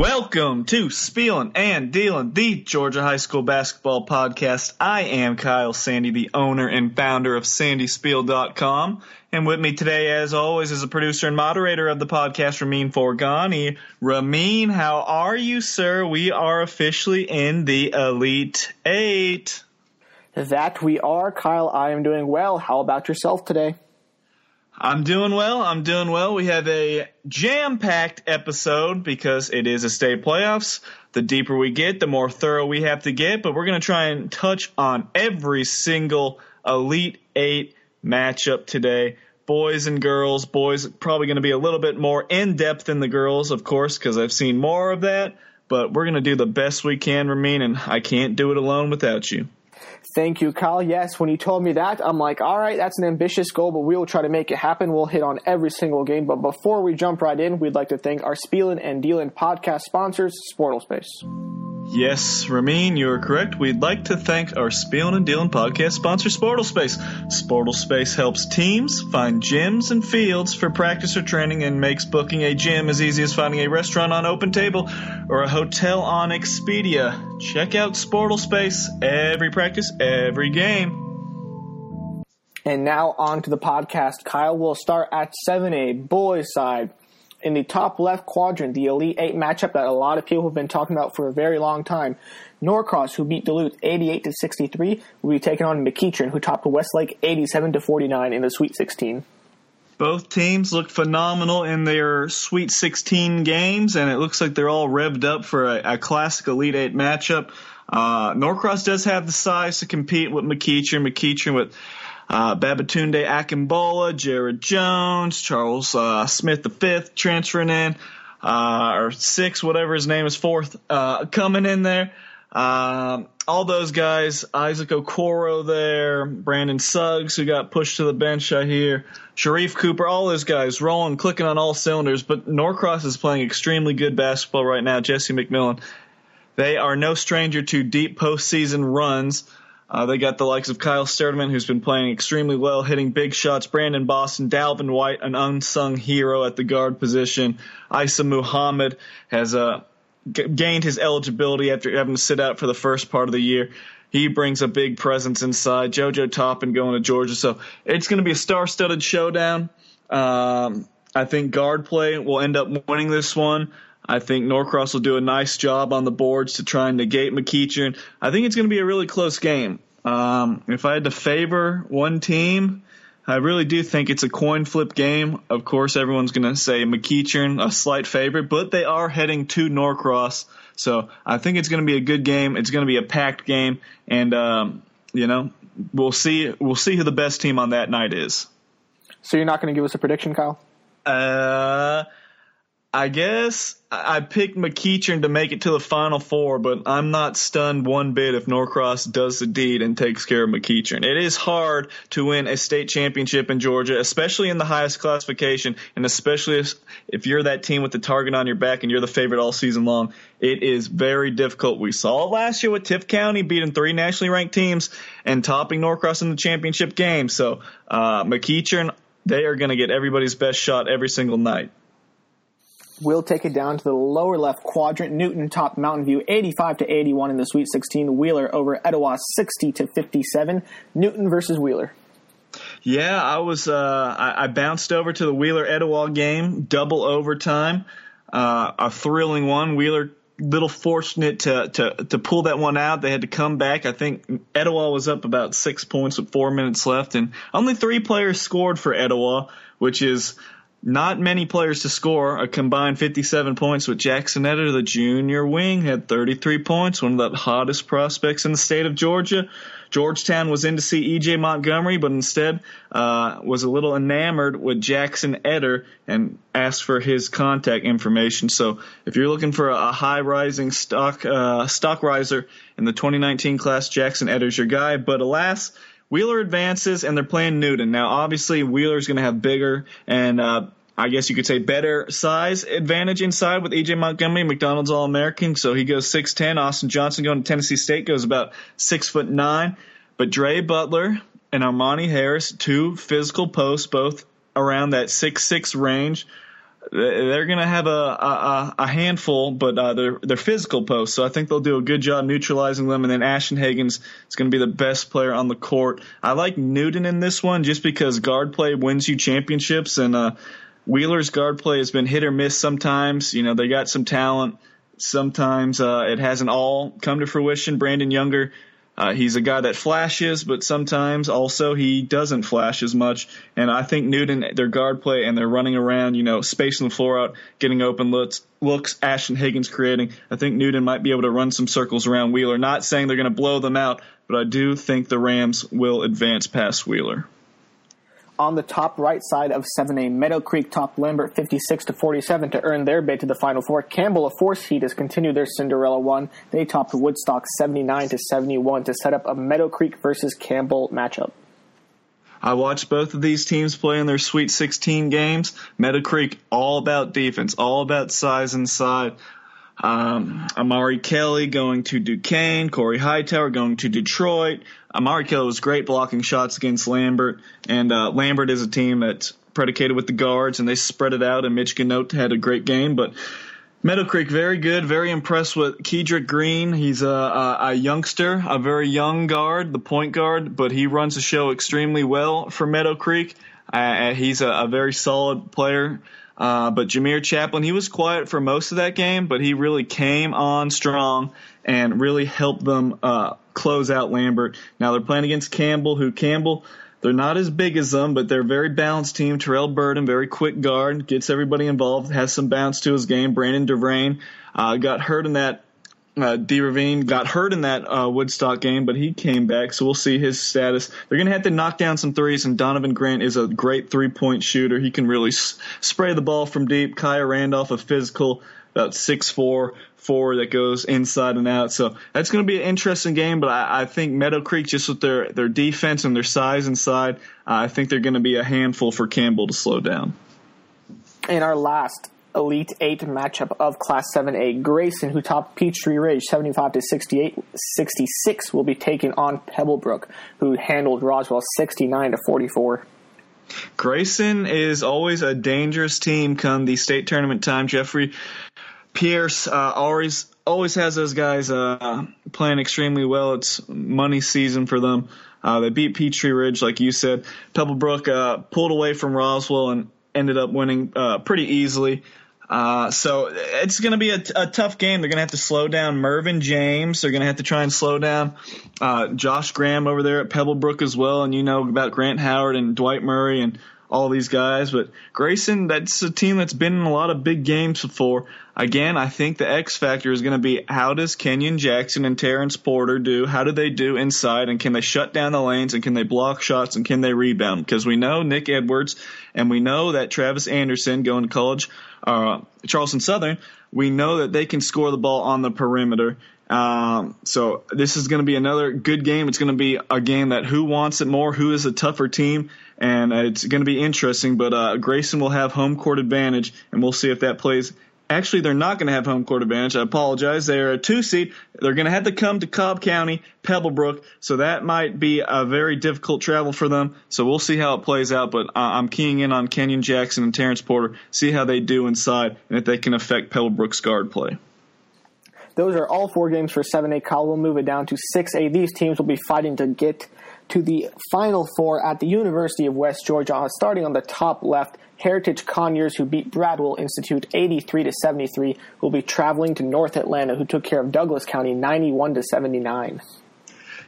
Welcome to Spielin' and Dealin', the Georgia High School Basketball Podcast. I am Kyle Sandy, the owner and founder of SandySpiel.com. And with me today, as always, is the producer and moderator of the podcast, Ramin Forgani. Ramin, how are you, sir? We are officially in the Elite Eight. That we are, Kyle. I am doing well. How about yourself today? I'm doing well. I'm doing well. We have a jam packed episode because it is a state playoffs. The deeper we get, the more thorough we have to get, but we're going to try and touch on every single Elite Eight matchup today. Boys and girls. Boys probably going to be a little bit more in depth than the girls, of course, because I've seen more of that. But we're going to do the best we can, Ramin, and I can't do it alone without you. Thank you, Kyle. Yes, when you told me that, I'm like, all right, that's an ambitious goal, but we will try to make it happen. We'll hit on every single game. But before we jump right in, we'd like to thank our Spielin' and Dealin' podcast sponsors, Sportle Space. Yes, Ramin, you are correct. We'd like to thank our Spielin' and Dealin' podcast sponsor, Sportle Space. Sportle Space helps teams find gyms and fields for practice or training and makes booking a gym as easy as finding a restaurant on Open Table or a hotel on Expedia. Check out Sportle Space every practice, every game. And now on to the podcast. Kyle will start at 7A, boys side in the top left quadrant, the Elite Eight matchup that a lot of people have been talking about for a very long time. Norcross, who beat Duluth 88 to 63, will be taking on McEachern, who topped Westlake 87 to 49 in the Sweet 16. Both teams look phenomenal in their Sweet 16 games, and it looks like they're all revved up for a, a classic Elite Eight matchup. Uh, Norcross does have the size to compete with McEachern. McEachern with uh, Babatunde Akingbola, Jared Jones, Charles uh, Smith the fifth transferring in, uh, or six, whatever his name is, fourth uh, coming in there. Um, all those guys, Isaac Okoro there, Brandon Suggs who got pushed to the bench, I hear, Sharife Cooper, all those guys rolling, clicking on all cylinders. But Norcross is playing extremely good basketball right now. Jesse McMillan, they are no stranger to deep postseason runs. Uh, they got the likes of Kyle Sturdivant, who's been playing extremely well, hitting big shots. Brandon Boston, Dalvin White, an unsung hero at the guard position. Isa Muhammad has uh, g- gained his eligibility after having to sit out for the first part of the year. He brings a big presence inside. JoJo Toppin going to Georgia. So it's going to be a star studded showdown. Um, I think guard play will end up winning this one. I think Norcross will do a nice job on the boards to try and negate McEachern. I think it's going to be a really close game. Um, if I had to favor one team, I really do think it's a coin flip game. Of course, everyone's going to say McEachern, a slight favorite, but they are heading to Norcross. So I think it's going to be a good game. It's going to be a packed game. And, um, you know, we'll see, we'll see who the best team on that night is. So you're not going to give us a prediction, Kyle? Uh, I guess I picked McEachern to make it to the Final Four, but I'm not stunned one bit if Norcross does the deed and takes care of McEachern. It is hard to win a state championship in Georgia, especially in the highest classification, and especially if you're that team with the target on your back and you're the favorite all season long. It is very difficult. We saw it last year with Tift County beating three nationally ranked teams and topping Norcross in the championship game. So uh, McEachern, they are going to get everybody's best shot every single night. We'll take it down to the lower left quadrant. Newton topped Mountain View 85 to 81 in the Sweet 16. Wheeler over Etowah 60 to 57. Newton versus Wheeler. Yeah, I was. Uh, I, I, bounced over to the Wheeler Etowah game, double overtime, uh, a thrilling one. Wheeler little fortunate to, to to pull that one out. They had to come back. I think Etowah was up about six points with four minutes left, and only three players scored for Etowah, which is not many players to score a combined 57 points with Jackson Etter, the junior wing, had 33 points, one of the hottest prospects in the state of Georgia. Georgetown was in to see E.J. Montgomery, but instead uh, was a little enamored with Jackson Etter and asked for his contact information. So if you're looking for a, high rising stock uh, stock riser in the 2019 class, Jackson Etter's your guy. But alas, Wheeler advances and they're playing Newton. Now, obviously, Wheeler's going to have bigger and uh, I guess you could say better size advantage inside with EJ Montgomery, McDonald's All American. So he goes 6'10. Austin Johnson going to Tennessee State goes about six foot nine. But Dre Butler and Armani Harris, two physical posts, both around that six six range. They're going to have a, a, a handful, but uh, they're they're physical posts, so I think they'll do a good job neutralizing them. And then Ashton Hagans is going to be the best player on the court. I like Newton in this one just because guard play wins you championships, and uh, Wheeler's guard play has been hit or miss sometimes. You know they got some talent, sometimes uh, it hasn't all come to fruition. Brandon Younger uh, he's a guy that flashes, but sometimes also he doesn't flash as much. And I think Newton, their guard play and they're running around, you know, spacing the floor out, getting open looks, looks Ashton Hagans creating. I think Newton might be able to run some circles around Wheeler. Not saying they're going to blow them out, but I do think the Rams will advance past Wheeler on the top right side of 7A. Meadow Creek topped Lambert 56 to 47 to earn their bid to the Final Four. Campbell, a four seed, has continued their Cinderella one. They topped Woodstock 79 to 71 to set up a Meadow Creek versus Campbell matchup. I watched both of these teams play in their Sweet 16 games. Meadow Creek, all about defense, all about size inside. Um, Amari Kelly going to Duquesne, Corey Hightower going to Detroit. Amari Kelly was great blocking shots against Lambert, and uh, Lambert is a team that's predicated with the guards, and they spread it out. And Mitch Ganote had a great game, but Meadow Creek very good, very impressed with Kedrick Green. He's a, a, a youngster, a very young guard, the point guard, but he runs the show extremely well for Meadow Creek. Uh, he's a, a very solid player. Uh, but Jameer Chaplin, he was quiet for most of that game, but he really came on strong and really helped them uh, close out Lambert. Now they're playing against Campbell, who Campbell, they're not as big as them, but they're a very balanced team. Terrell Burden, very quick guard, gets everybody involved, has some bounce to his game. Brandon DeVrain uh, got hurt in that uh, D. Ravine got hurt in that uh, Woodstock game, but he came back, so we'll see his status. They're going to have to knock down some threes, and Donovan Grant is a great three point shooter. He can really s- spray the ball from deep. Kaya Randolph, a physical, about six four four that goes inside and out. So that's going to be an interesting game, but I, I think Meadow Creek, just with their, their defense and their size inside, uh, I think they're going to be a handful for Campbell to slow down. In our last Elite Eight matchup of Class 7A. Grayson, who topped Peachtree Ridge 75 to 68, 66, will be taking on Pebblebrook, who handled Roswell 69 to 44. Grayson is always a dangerous team come the state tournament time. Jeffrey Pierce uh, always always has those guys uh, playing extremely well. It's money season for them. Uh, they beat Peachtree Ridge, like you said. Pebblebrook uh, pulled away from Roswell and ended up winning uh, pretty easily. Uh, so it's going to be a, a, tough game. They're going to have to slow down Mervin James. They're going to have to try and slow down uh, Josh Graham over there at Pebblebrook as well. And you know about Grant Howard and Dwight Murray and all these guys. But Grayson, that's a team that's been in a lot of big games before. Again, I think the X factor is going to be how does Kenyon Jackson and Terrence Porter do? How do they do inside? And can they shut down the lanes? And can they block shots? And can they rebound? Because we know Nick Edwards and we know that Travis Anderson going to college, uh, Charleston Southern, we know that they can score the ball on the perimeter. Um, so this is going to be another good game. It's going to be a game that who wants it more, who is a tougher team, and it's going to be interesting. But uh, Grayson will have home court advantage, and we'll see if that plays. Actually, they're not going to have home court advantage. I apologize. They're a two seed. They're going to have to come to Cobb County, Pebblebrook, so that might be a very difficult travel for them. So we'll see how it plays out. But I'm keying in on Kenyon Jackson and Terrence Porter, see how they do inside, and if they can affect Pebblebrook's guard play. Those are all four games for 7A. Kyle will move it down to 6A. These teams will be fighting to get to the Final Four at the University of West Georgia. Starting on the top left, Heritage Conyers, who beat Bradwell Institute 83 to 73, will be traveling to North Atlanta, who took care of Douglas County 91 to 79.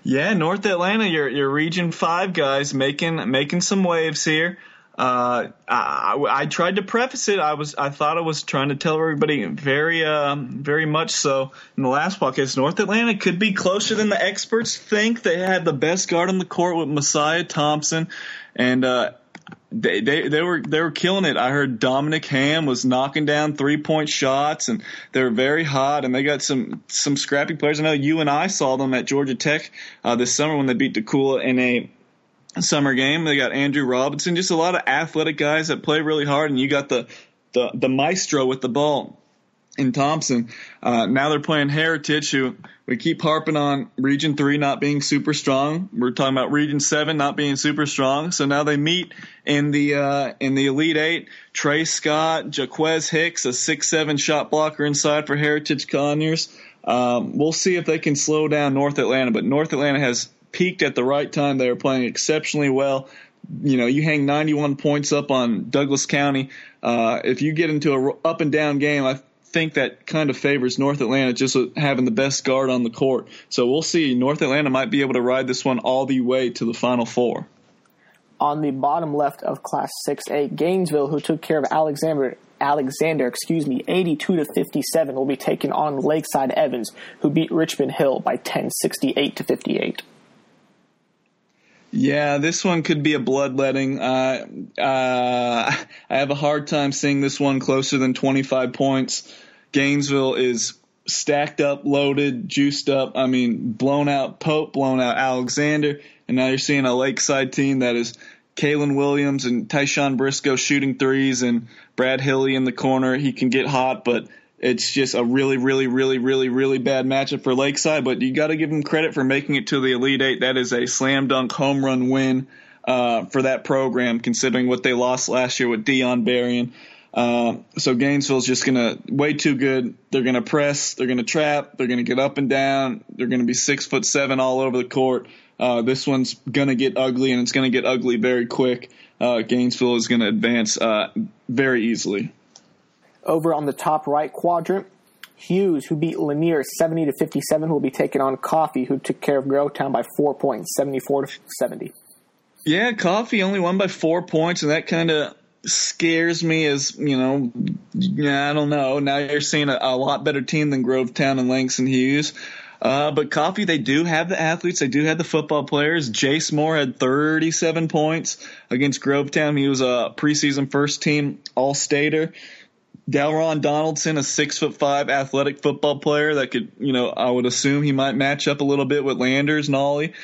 Yeah, North Atlanta, your your Region Five guys making making some waves here uh, I, I, tried to preface it. I was, I thought I was trying to tell everybody very, uh, very much so in the last podcast. North Atlanta could be closer than the experts think. They had the best guard on the court with Messiah Thompson, and uh, they, they they were they were killing it. I heard Dominic Ham was knocking down three point shots, and they were very hot. And they got some some scrappy players. I know you and I saw them at Georgia Tech uh, this summer when they beat Dacula in a summer game. They got Andrew Robinson, just a lot of athletic guys that play really hard, and you got the the, the maestro with the ball. in Thompson. Uh, now they're playing Heritage, who we keep harping on Region 3 not being super strong. We're talking about Region 7 not being super strong. So now they meet in the uh, in the Elite 8. Trey Scott, Jaquez Hicks, a six-seven shot blocker inside for Heritage Conyers. Um, we'll see if they can slow down North Atlanta, but North Atlanta has peaked at the right time. They are playing exceptionally well. You know, you hang 91 points up on Douglas County. Uh, if you get into a up and down game, I think that kind of favors North Atlanta just having the best guard on the court. So we'll see. North Atlanta might be able to ride this one all the way to the Final Four. On the bottom left of Class 6A, Gainesville, who took care of Alexander, Alexander, excuse me, 82 to 57, will be taking on Lakeside Evans, who beat Richmond Hill by 10, 68 to 58. Yeah, this one could be a bloodletting. Uh, uh, I have a hard time seeing this one closer than 25 points. Gainesville is stacked up, loaded, juiced up. I mean, blown out Pope, blown out Alexander, and now you're seeing a Lakeside team that is Kalen Williams and Tyshawn Briscoe shooting threes, and Brad Hilly in the corner. He can get hot, but it's just a really, really, really, really, really bad matchup for Lakeside, but you got to give them credit for making it to the Elite Eight. That is a slam dunk home run win uh, for that program, considering what they lost last year with Dion Berrien. Uh, so Gainesville's just gonna way too good. They're gonna press. They're gonna trap. They're gonna get up and down. They're gonna be six foot seven all over the court. Uh, this one's gonna get ugly, and it's gonna get ugly very quick. Uh, Gainesville is gonna advance uh, very easily. Over on the top right quadrant, Hughes, who beat Lanier 70 to 57, will be taking on Coffee, who took care of Grovetown by four points, 74 to 70. Yeah, Coffee only won by four points, and that kind of scares me as, you know, I don't know. Now you're seeing a, a lot better team than Grovetown and Langston Hughes. Uh, but Coffee, they do have the athletes. They do have the football players. Jace Moore had 37 points against Grovetown. He was a preseason first team All Delron Donaldson, a six foot five athletic football player that could, you know, I would assume he might match up a little bit with Landers Nolley.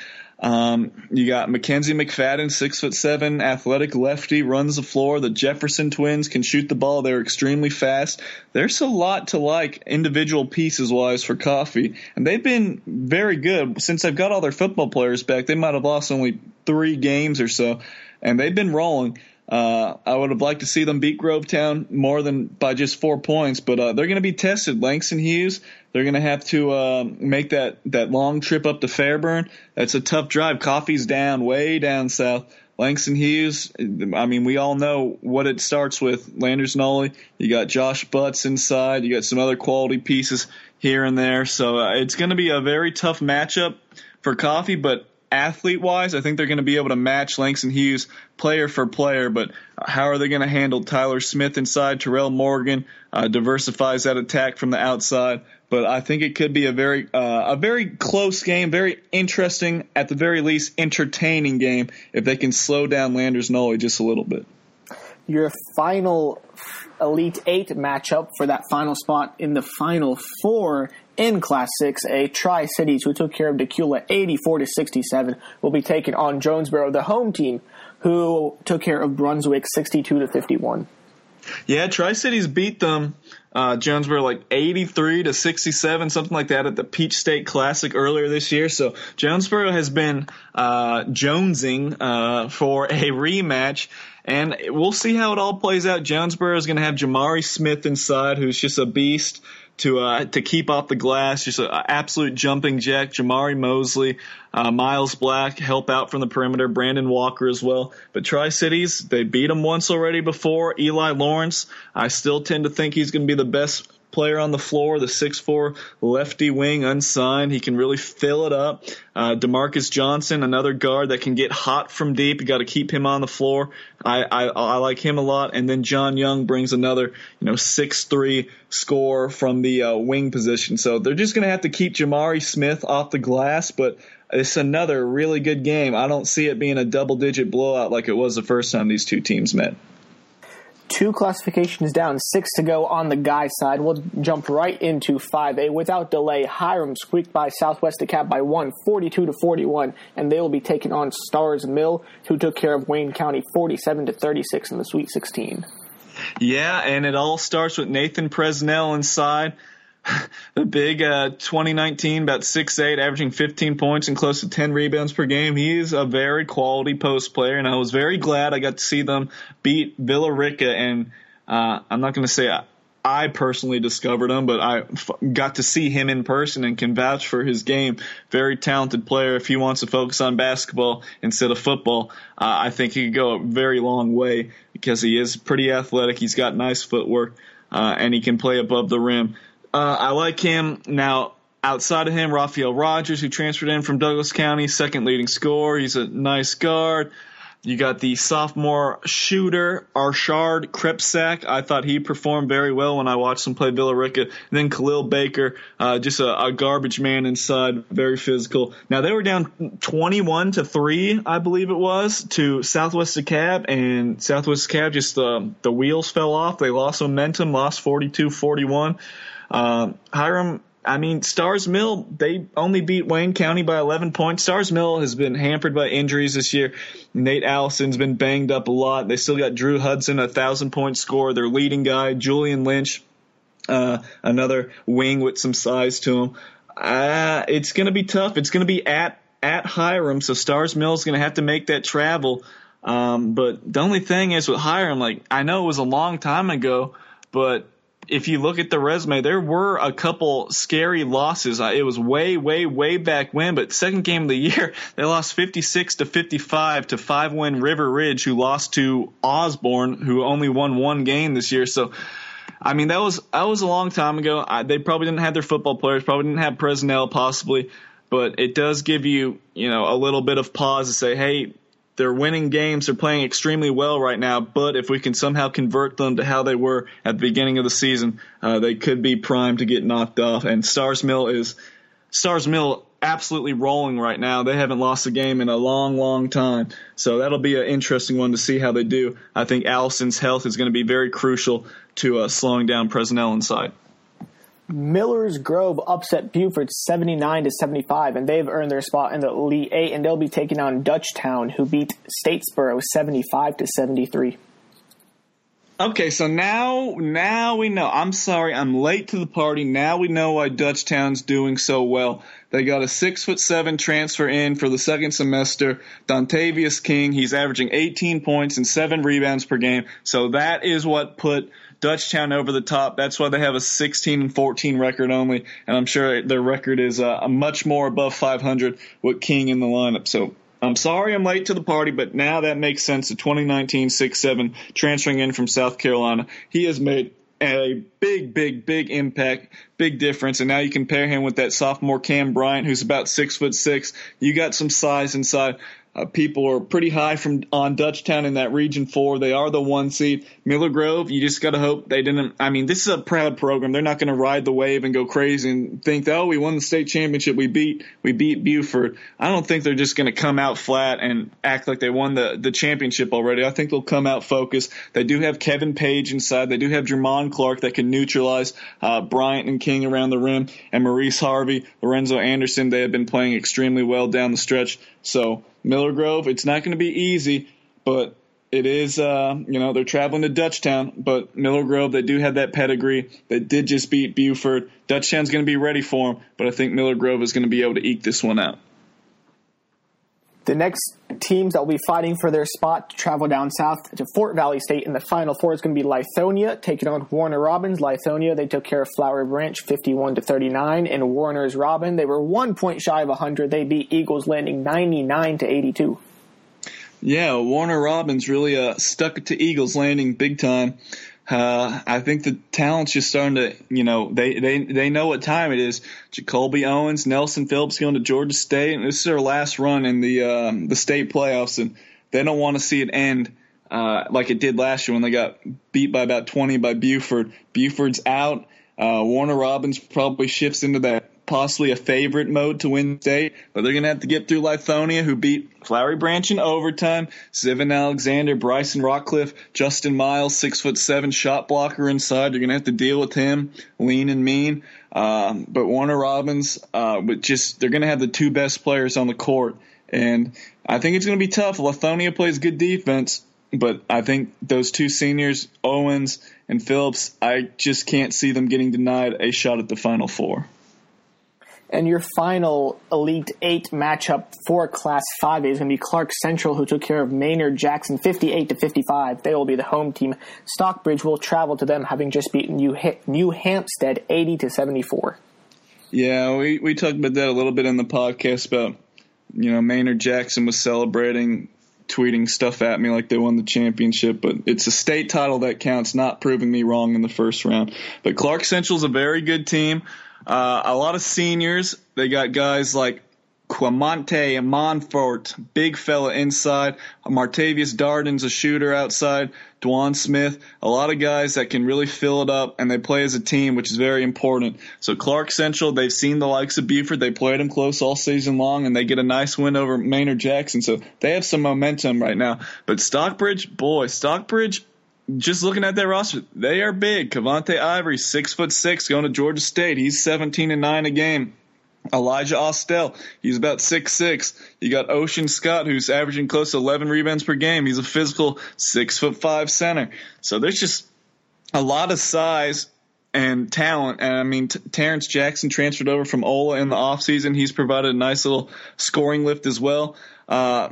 Um, you got Mackenzie McFadden, six foot seven, athletic lefty, runs the floor. The Jefferson twins can shoot the ball. They're extremely fast. There's a lot to like individual pieces wise for Coffee, and they've been very good since they've got all their football players back. They might have lost only three games or so, and they've been rolling. Uh, I would have liked to see them beat Grovetown more than by just four points, but uh, they're going to be tested. Langston Hughes, they're going to have to uh, make that, that long trip up to Fairburn. That's a tough drive. Coffee's down, way down south. Langston Hughes, I mean, we all know what it starts with. Landers Nolley, you got Josh Butts inside, you got some other quality pieces here and there. So uh, it's going to be a very tough matchup for Coffee, but athlete wise, I think they're going to be able to match Langston Hughes player for player. But how are they going to handle Tyler Smith inside? Terrell Morgan uh, diversifies that attack from the outside. But I think it could be a very uh, a very close game, very interesting, at the very least entertaining game if they can slow down Landers Nolley just a little bit. Your final Elite Eight matchup for that final spot in the Final Four in Class 6A, Tri Cities, who took care of Dacula 84 to 67, will be taking on Jonesboro, the home team, who took care of Brunswick 62 to 51. Yeah, Tri Cities beat them. Uh, Jonesboro like 83 to 67, something like that at the Peach State Classic earlier this year. So Jonesboro has been uh, jonesing uh, for a rematch, and we'll see how it all plays out. Jonesboro is going to have Jamari Smith inside, who's just a beast to uh, to keep off the glass. Just an absolute jumping jack. Jamari Mosley, uh, Miles Black help out from the perimeter. Brandon Walker as well. But Tri Cities, they beat them once already before. Eli Lawrence, I still tend to think he's going to be the best player on the floor, the six four lefty wing, unsigned. He can really fill it up. Uh, Demarcus Johnson, another guard that can get hot from deep. You got to keep him on the floor. I, I I like him a lot. And then John Young brings another you know six three score from the uh, wing position. So they're just going to have to keep Jamari Smith off the glass, but. It's another really good game. I don't see it being a double digit blowout like it was the first time these two teams met two classifications down, six to go on the guy side. We'll jump right into 5A without delay. Hiram squeaked by Southwest DeKalb by one, 42 to 41, and they will be taking on Stars Mill, who took care of Wayne County 47 to 36 in the Sweet 16. Yeah, and it all starts with Nathan Presnell inside. The big uh, 2019, about six eight, averaging 15 points and close to 10 rebounds per game. He's a very quality post player, and I was very glad I got to see them beat Villa Rica. And uh, I'm not going to say I, I personally discovered him, but I f- got to see him in person and can vouch for his game. Very talented player. If he wants to focus on basketball instead of football, uh, I think he could go a very long way because he is pretty athletic. He's got nice footwork, uh, and he can play above the rim. Uh, I like him. Now, outside of him, Raphael Rogers, who transferred in from Douglas County, second leading scorer. He's a nice guard. You got the sophomore shooter, Arshard Krepsak. I thought he performed very well when I watched him play Villa Rica. And then Khalil Baker, uh, just a, a, garbage man inside, very physical. Now they were down 21 to 3, I believe it was, to Southwest DeKalb, and Southwest DeKalb just the, uh, the wheels fell off. They lost momentum, lost 42 41. Uh, Hiram, I mean, Stars Mill, they only beat Wayne County by 11 points. Stars Mill has been hampered by injuries this year. Nate Allison's been banged up a lot. They still got Drew Hudson, a thousand point scorer, their leading guy, Julian Lynch, uh, another wing with some size to him. Uh, it's going to be tough. It's going to be at, at Hiram, so Stars Mill is going to have to make that travel. Um, but the only thing is with Hiram, like, I know it was a long time ago, but if you look at the resume, there were a couple scary losses. Uh, it was way, way, way back when, but second game of the year, they lost 56 to 55 to five win River Ridge, who lost to Osborne, who only won one game this year. So, I mean, that was, that was a long time ago. I, they probably didn't have their football players, probably didn't have Presnell possibly, but it does give you, you know, a little bit of pause to say, hey, they're winning games. They're playing extremely well right now. But if we can somehow convert them to how they were at the beginning of the season, uh, they could be primed to get knocked off. And Stars Mill is Stars Mill absolutely rolling right now. They haven't lost a game in a long, long time. So that'll be an interesting one to see how they do. I think Allison's health is going to be very crucial to uh, slowing down Presnell inside. Millers Grove upset Buford 79 to 75, and they've earned their spot in the Elite Eight, and they'll be taking on Dutchtown, who beat Statesboro 75 to 73. Okay, so now now we know. I'm sorry, I'm late to the party. Now we know why Dutchtown's doing so well. They got a six foot seven transfer in for the second semester, Dontavius King. He's averaging 18 points and seven rebounds per game. So that is what put Dutchtown over the top. That's why they have a 16 and 14 record only, and I'm sure their record is uh, much more above 500 with King in the lineup. So I'm sorry I'm late to the party, but now that makes sense. The 2019 6-7 transferring in from South Carolina, he has made a big, big, big impact, big difference. And now you compare him with that sophomore Cam Bryant, who's about six foot six. You got some size inside. Uh, people are pretty high from on Dutchtown in that region four. They are the one seed. Miller Grove, you just got to hope they didn't. I mean, this is a proud program. They're not going to ride the wave and go crazy and think, oh, we won the state championship. We beat we beat Buford. I don't think they're just going to come out flat and act like they won the the championship already. I think they'll come out focused. They do have Kevin Page inside. They do have Jermon Clark that can neutralize uh, Bryant and King around the rim, and Maurice Harvey, Lorenzo Anderson. They have been playing extremely well down the stretch. So Miller Grove. It's not going to be easy, but it is, uh, you know, they're traveling to Dutchtown, but Miller Grove, they do have that pedigree. They did just beat Buford. Dutchtown's going to be ready for them, but I think Miller Grove is going to be able to eke this one out. The next teams that will be fighting for their spot to travel down south to Fort Valley State in the Final Four is going to be Lithonia taking on Warner Robins. Lithonia they took care of Flowery Branch 51 to 39, and Warner's Robin they were one point shy of 100. They beat Eagles Landing 99 to 82. Yeah, Warner Robins really uh, stuck it to Eagles Landing big time. Uh, I think the talent's just starting to, you know, they, they, they know what time it is. Jacoby Owens, Nelson Phillips going to Georgia State, and this is their last run in the, um, the state playoffs, and they don't want to see it end, uh, like it did last year when they got beat by about 20 by Buford. Buford's out. Uh, Warner Robins probably shifts into that possibly a favorite mode to win state, but they're going to have to get through Lithonia, who beat Flowery Branch in overtime. Zivan Alexander, Bryson Rockcliffe, Justin Miles, six foot seven shot blocker inside. You're going to have to deal with him, lean and mean. Um, but Warner Robins, uh, but just they're going to have the two best players on the court, and I think it's going to be tough. Lithonia plays good defense. but I think those two seniors, Owens and Phillips, I just can't see them getting denied a shot at the Final Four. And your final Elite Eight matchup for Class 5A is going to be Clark Central, who took care of Maynard Jackson 58 to 55. They will be the home team. Stockbridge will travel to them, having just beaten New, New Hampstead 80 to 74. Yeah, we, we talked about that a little bit in the podcast about, you know, Maynard Jackson was celebrating, tweeting stuff at me like they won the championship, but it's a state title that counts, not proving me wrong in the first round. But Clark Central's a very good team. Uh, a lot of seniors. They got guys like Quamonte Monfort, big fella inside. Martavius Darden's a shooter outside. Dwan Smith, a lot of guys that can really fill it up, and they play as a team, which is very important. So Clark Central, they've seen the likes of Buford. They played them close all season long, and they get a nice win over Maynard Jackson. So they have some momentum right now. But Stockbridge, boy, Stockbridge, just looking at their roster, they are big. Cavante Ivory, six foot six, going to Georgia State. He's 17 and nine a game. Elijah Austell, he's about six six. You got Ocean Scott, who's averaging close to 11 rebounds per game. He's a physical six foot five center. So there's just a lot of size and talent. And I mean, T- Terrence Jackson transferred over from Ola in the offseason. He's provided a nice little scoring lift as well. Uh,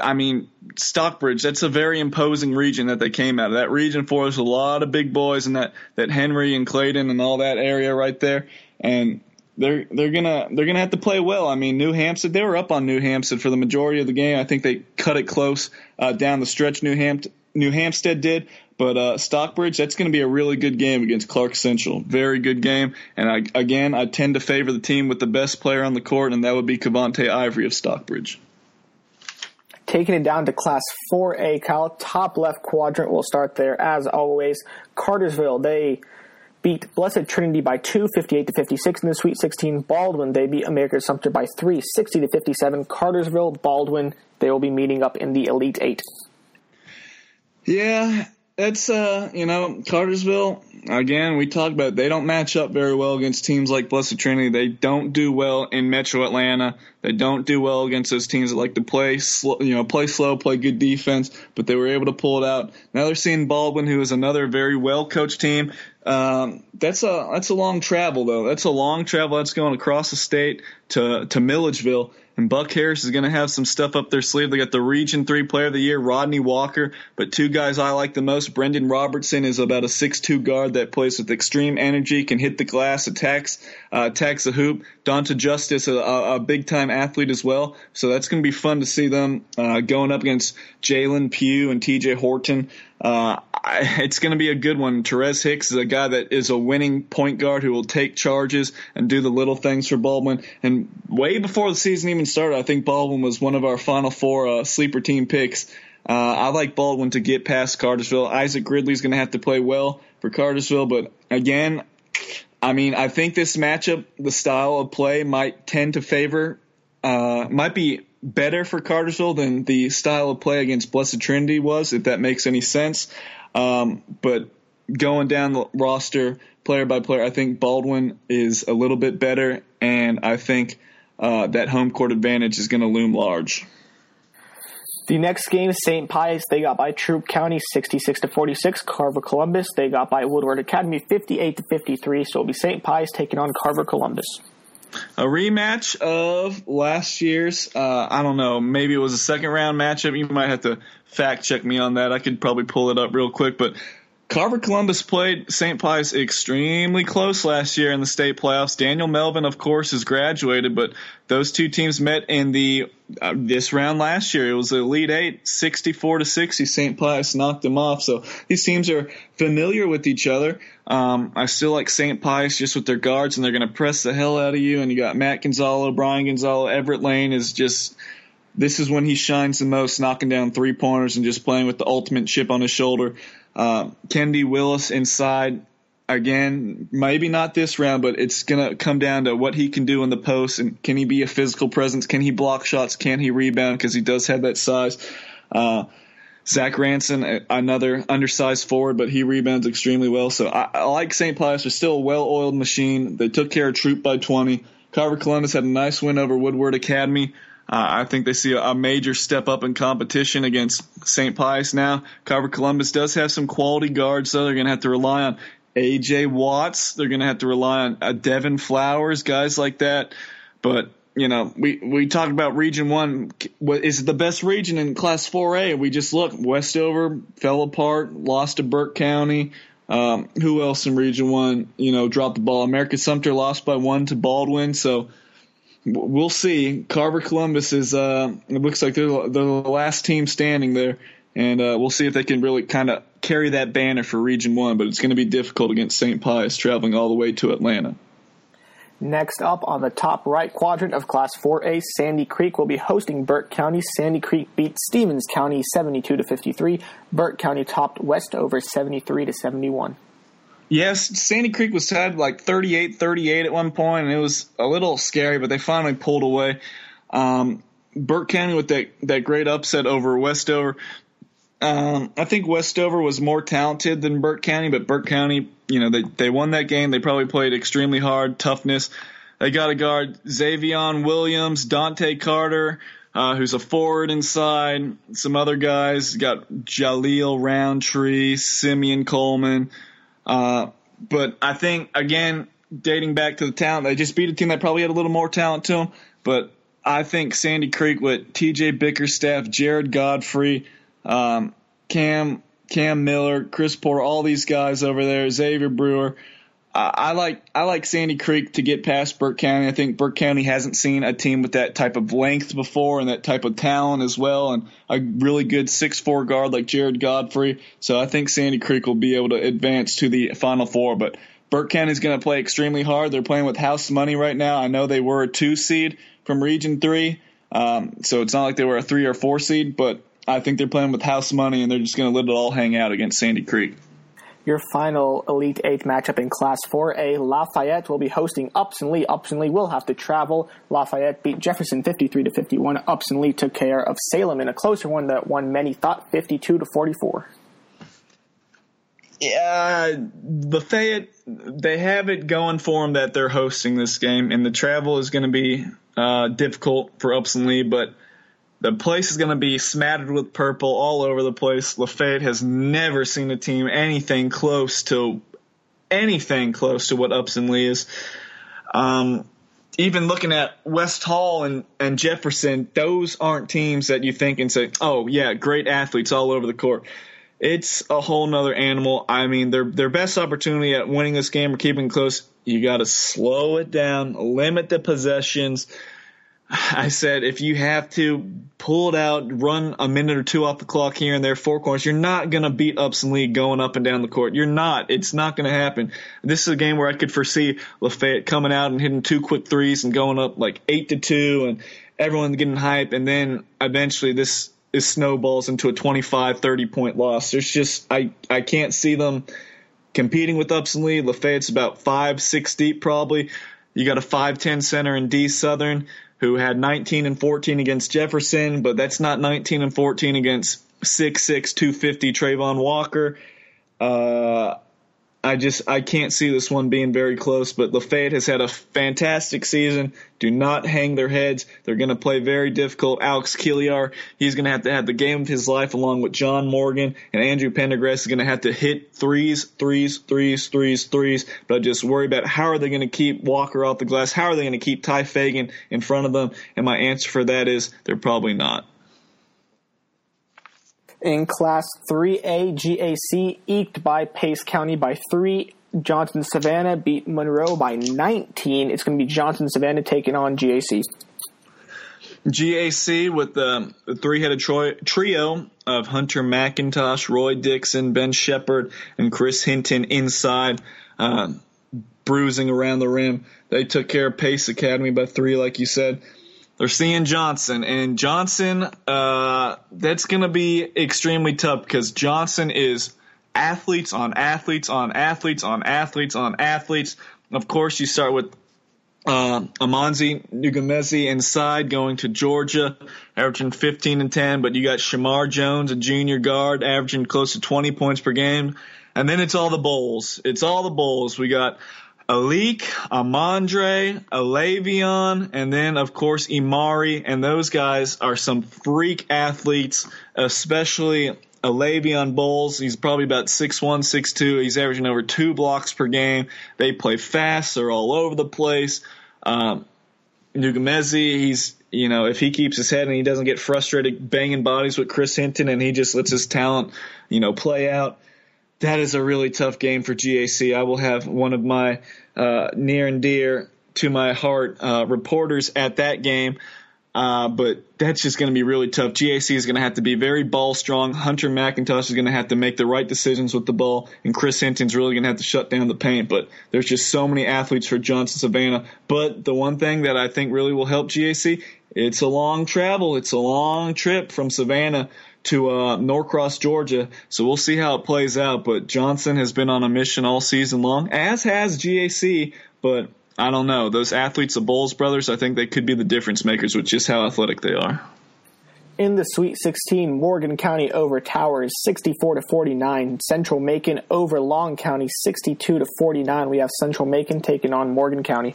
I mean, Stockbridge, that's a very imposing region that they came out of. That region for us, a lot of big boys and that, that Henry and Clayton and all that area right there. And they're they're gonna they're gonna have to play well. I mean, New Hampshire they were up on New Hampshire for the majority of the game. I think they cut it close uh, down the stretch. New Hampstead New Hampstead did, but uh, Stockbridge that's going to be a really good game against Clark Central. Very good game, and I, again I tend to favor the team with the best player on the court, and that would be Cavante Ivory of Stockbridge. Taking it down to Class 4A, Kyle, top left quadrant. We'll start there as always. Cartersville they beat Blessed Trinity by 2, 58 to 56 in the Sweet 16. Baldwin, they beat Americus-Sumter by 3, 60 to 57. Cartersville, Baldwin, they will be meeting up in the Elite 8. Yeah, it's uh, you know, Cartersville. Again, we talked about they don't match up very well against teams like Blessed Trinity. They don't do well in Metro Atlanta. They don't do well against those teams that like to play slow, you know, play slow, play good defense. But they were able to pull it out. Now they're seeing Baldwin, who is another very well coached team. Um, that's a that's a long travel though. That's a long travel. That's going across the state to to Milledgeville. And Buck Harris is going to have some stuff up their sleeve. They got the Region 3 Player of the Year, Rodney Walker. But two guys I like the most, Brendan Robertson is about a six-two guard that plays with extreme energy, can hit the glass, attacks, uh, attacks the hoop. Donta Justice, a, a big-time athlete as well. So that's going to be fun to see them uh, going up against Jalen Pugh and TJ Horton. Uh, it's going to be a good one. Therese Hicks is a guy that is a winning point guard who will take charges and do the little things for Baldwin. And way before the season even started, I think Baldwin was one of our Final Four uh, sleeper team picks. Uh, I like Baldwin to get past Cartersville. Isaac Gridley's going to have to play well for Cartersville, but again, I mean, I think this matchup, the style of play might tend to favor, uh, might be better for Cartersville than the style of play against Blessed Trinity was, if that makes any sense. Um, but going down the roster, player by player, I think Baldwin is a little bit better, and I think uh, that home court advantage is going to loom large. The next game, St. Pius, they got by Troup County 66 to 46. Carver Columbus, they got by Woodward Academy 58 to 53. So it'll be St. Pius taking on Carver Columbus. A rematch of last year's. Uh, I don't know. Maybe it was a second round matchup. You might have to fact check me on that. I could probably pull it up real quick, but Carver Columbus played St. Pius extremely close last year in the state playoffs. Daniel Melvin, of course, has graduated, but those two teams met in the uh, this round last year. It was the Elite Eight, 64 to 60. St. Pius knocked them off. So these teams are familiar with each other. Um, I still like St. Pius just with their guards, and they're going to press the hell out of you. And you got Matt Gonzalo, Brian Gonzalo, Everett Lane is just this is when he shines the most, knocking down three pointers and just playing with the ultimate chip on his shoulder. Uh, Kendi Willis inside again, maybe not this round, but it's gonna come down to what he can do in the post and can he be a physical presence? Can he block shots? Can he rebound? Because he does have that size. Uh, Zach Ranson, another undersized forward, but he rebounds extremely well. So I, I like St. Pius. They're still a well-oiled machine. They took care of Troup by 20. Carver Columbus had a nice win over Woodward Academy. Uh, I think they see a, major step up in competition against St. Pius now. Carver Columbus does have some quality guards, so they're going to have to rely on AJ Watts. They're going to have to rely on uh, Devin Flowers, guys like that. But you know, we we talked about Region One. Is it the best region in Class 4A? We just look. Westover fell apart, lost to Burke County. Um, who else in Region One? You know, dropped the ball. Americus-Sumter lost by one to Baldwin. So we'll see. Carver Columbus is. Uh, it looks like they're, they're the last team standing there, and uh, we'll see if they can really kind of carry that banner for Region One. But it's going to be difficult against St. Pius traveling all the way to Atlanta. Next up on the top right quadrant of Class 4A, Sandy Creek will be hosting Burke County. Sandy Creek beat Stephens County 72 to 53. Burke County topped Westover 73 to 71. Yes, Sandy Creek was tied like 38-38 at one point, and it was a little scary, but they finally pulled away. Um, Burke County with that that great upset over Westover. Um, I think Westover was more talented than Burke County, but Burke County, you know, they they won that game. They probably played extremely hard, toughness. They got a guard Xavion Williams, Dante Carter, uh, who's a forward inside. Some other guys got Jaleel Roundtree, Simeon Coleman. Uh, but I think again, dating back to the talent, they just beat a team that probably had a little more talent to them. But I think Sandy Creek with T.J. Bickerstaff, Jared Godfrey um, Cam Cam Miller, Chris Porter, all these guys over there, Xavier Brewer. I, like I like Sandy Creek to get past Burke County. I think Burke County hasn't seen a team with that type of length before and that type of talent as well, and a really good six four guard like Jared Godfrey. So I think Sandy Creek will be able to advance to the Final Four, but. Burke County's going to play extremely hard. They're playing with house money right now. I know they were a two seed from Region Three, um, so it's not like they were a three or four seed, but I think they're playing with house money and they're just going to let it all hang out against Sandy Creek. Your final Elite Eight matchup in Class 4A, Lafayette will be hosting Upson Lee. Upson Lee will have to travel. Lafayette beat Jefferson 53 to 51. Upson Lee took care of Salem in a closer one that won many thought 52 to 44. Yeah, Lafayette, they have it going for them that they're hosting this game, and the travel is going to be uh, difficult for Upson Lee, but the place is going to be smattered with purple all over the place. Lafayette has never seen a team anything close to anything close to what Upson Lee is. Um, even looking at West Hall and, and Jefferson, those aren't teams that you think and say, oh, yeah, great athletes all over the court. It's a whole nother animal. I mean, their their best opportunity at winning this game or keeping close, you got to slow it down, limit the possessions I said if you have to pull it out, run a minute or two off the clock here and there, four corners, you're not going to beat Upson Lee going up and down the court. You're not. It's not going to happen. This is a game where I could foresee Lafayette coming out and hitting two quick threes and going up like eight to two and everyone getting hype. And then eventually this is snowballs into a 25, 30 point loss. There's just, I, I can't see them competing with Upson Lee. Lafayette's about five, six deep probably. You got a 5'10 center in D Southern who had 19 and 14 against Jefferson, but that's not 19 and 14 against 6'6", 250 Travon Walker. Uh, I just I can't see this one being very close. But Lafayette has had a fantastic season. Do not hang their heads. They're going to play very difficult. Alex Kiliar, he's going to have to have the game of his life along with John Morgan and Andrew Pendergrass is going to have to hit threes, threes, threes, threes, threes. But I just worry about how are they going to keep Walker off the glass? How are they going to keep Ty Fagan in front of them? And my answer for that is they're probably not. In Class 3A, GAC eked by Pace County by three. Johnson Savannah beat Monroe by 19. It's going to be Johnson Savannah taking on GAC. GAC with the, three-headed trio of Hunter McIntosh, Roy Dixon, Ben Shepard, and Chris Hinton inside, uh, bruising around the rim. They took care of Pace Academy by three, like you said they're seeing Johnson, and Johnson, uh, that's going to be extremely tough because Johnson is athletes on athletes on athletes on athletes on athletes. Of course, you start with uh, Amanze Ngumezi inside going to Georgia, averaging 15 and 10, but you got Shamar Jones, a junior guard, averaging close to 20 points per game. And then it's all the Bowles. It's all the Bowles. We got Alik, Amandre, Alavion, and then of course Imari, and those guys are some freak athletes, especially Alavion Bowles. He's probably about 6'1", 6'2". He's averaging over two blocks per game. They play fast. They're all over the place. Um, Ngumezi, he's you know, if he keeps his head and he doesn't get frustrated banging bodies with Chris Hinton and he just lets his talent, you know, play out, that is a really tough game for GAC. I will have one of my uh, near and dear to my heart uh, reporters at that game. Uh, but that's just going to be really tough. GAC is going to have to be very ball strong. Hunter McIntosh is going to have to make the right decisions with the ball, and Chris Hinton's really going to have to shut down the paint. But there's just so many athletes for Johnson Savannah. But the one thing that I think really will help GAC, it's a long travel. It's a long trip from Savannah to uh, Norcross, Georgia. So we'll see how it plays out. But Johnson has been on a mission all season long, as has GAC. But I don't know. Those athletes, the Bowles brothers, I think they could be the difference makers with just how athletic they are. In the Sweet 16, Morgan County over Towers 64 to 49. Central Macon over Long County 62 to 49. We have Central Macon taking on Morgan County.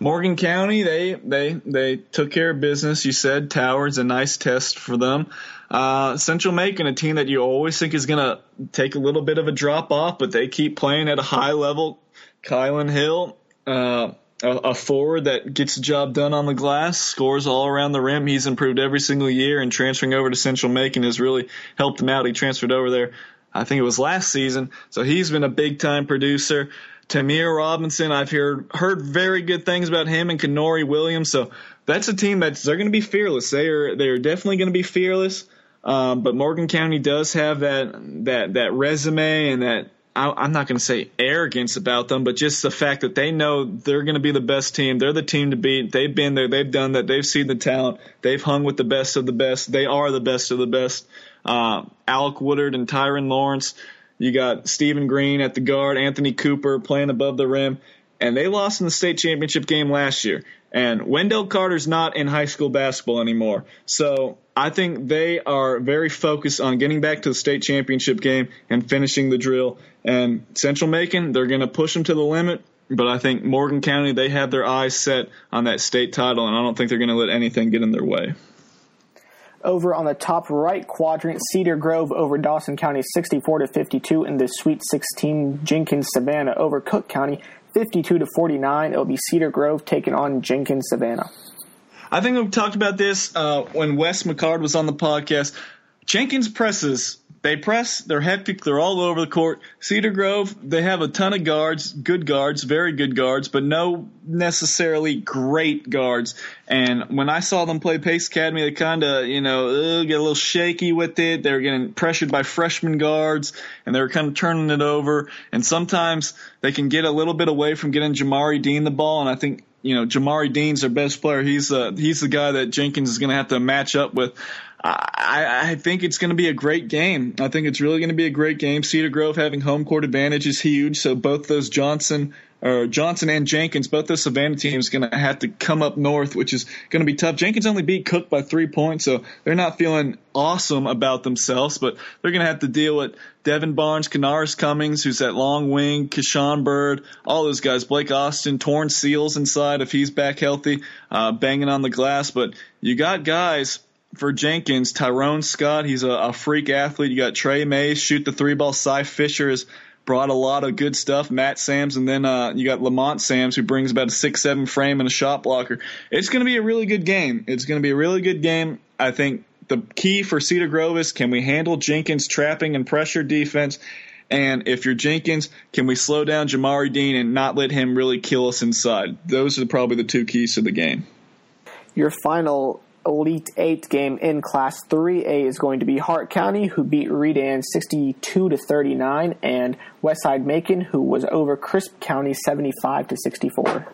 Morgan County, they they they took care of business. You said Towers, a nice test for them. Uh, Central Macon, a team that you always think is going to take a little bit of a drop off, but they keep playing at a high level. Kylan Hill, uh, a, a, forward that gets the job done on the glass, scores all around the rim. He's improved every single year, and transferring over to Central Macon has really helped him out. He transferred over there, I think it was last season, so he's been a big time producer. Tamir Robinson, I've heard heard very good things about him and Kenori Williams. So that's a team that's they're going to be fearless. They are they are definitely going to be fearless. Um, but Morgan County does have that that that resume and that I, am not going to say arrogance about them, but just the fact that they know they're going to be the best team. They're the team to beat. They've been there. They've done that. They've seen the talent. They've hung with the best of the best. They are the best of the best. Uh, Alec Woodard and Tyron Lawrence. You got Stephen Green at the guard, Anthony Cooper playing above the rim, and they lost in the state championship game last year. And Wendell Carter's not in high school basketball anymore. So I think they are very focused on getting back to the state championship game and finishing the drill. And Central Macon, they're going to push them to the limit. But I think Morgan County, they have their eyes set on that state title, and I don't think they're going to let anything get in their way. Over on the top right quadrant, Cedar Grove over Dawson County 64 to 52 in the Sweet 16. Jenkins Savannah over Cook County 52 to 49. It'll be Cedar Grove taking on Jenkins Savannah. I think we talked about this uh, when Wes McCard was on the podcast. Jenkins presses. They press. They're hectic. They're all over the court. Cedar Grove. They have a ton of guards, good guards, very good guards, but no necessarily great guards. And when I saw them play Pace Academy, they kind of, you know, get a little shaky with it. They were getting pressured by freshman guards, and they were kind of turning it over. And sometimes they can get a little bit away from getting Jamari Dean the ball. And I think you know, Jamari Dean's their best player. He's uh, he's the guy that Jenkins is going to have to match up with. I, I think it's going to be a great game. I think it's really going to be a great game. Cedar Grove having home court advantage is huge. So both those Johnson or Johnson and Jenkins, both those Savannah teams, going to have to come up north, which is going to be tough. Jenkins only beat Cook by three points, so they're not feeling awesome about themselves, but they're going to have to deal with Devin Barnes, Canaris Cummings, who's that long wing, Kashawn Bird, all those guys, Blake Austin, Torn Seals inside if he's back healthy, uh, banging on the glass. But you got guys for Jenkins, Tyrone Scott, he's a, a freak athlete. You got Trey Mays, shoot the three ball. Cy Fisher is brought a lot of good stuff. Matt Sams, and then uh, you got Lamont Sams, who brings about a six seven frame and a shot blocker. It's going to be a really good game. It's going to be a really good game. I think the key for Cedar Grove is can we handle Jenkins' trapping and pressure defense. And if you're Jenkins, can we slow down Jamari Dean and not let him really kill us inside? Those are probably the two keys to the game. Your final Elite Eight game in Class 3A is going to be Hart County, who beat Redan 62 to 39, and Westside Macon, who was over Crisp County 75 to 64.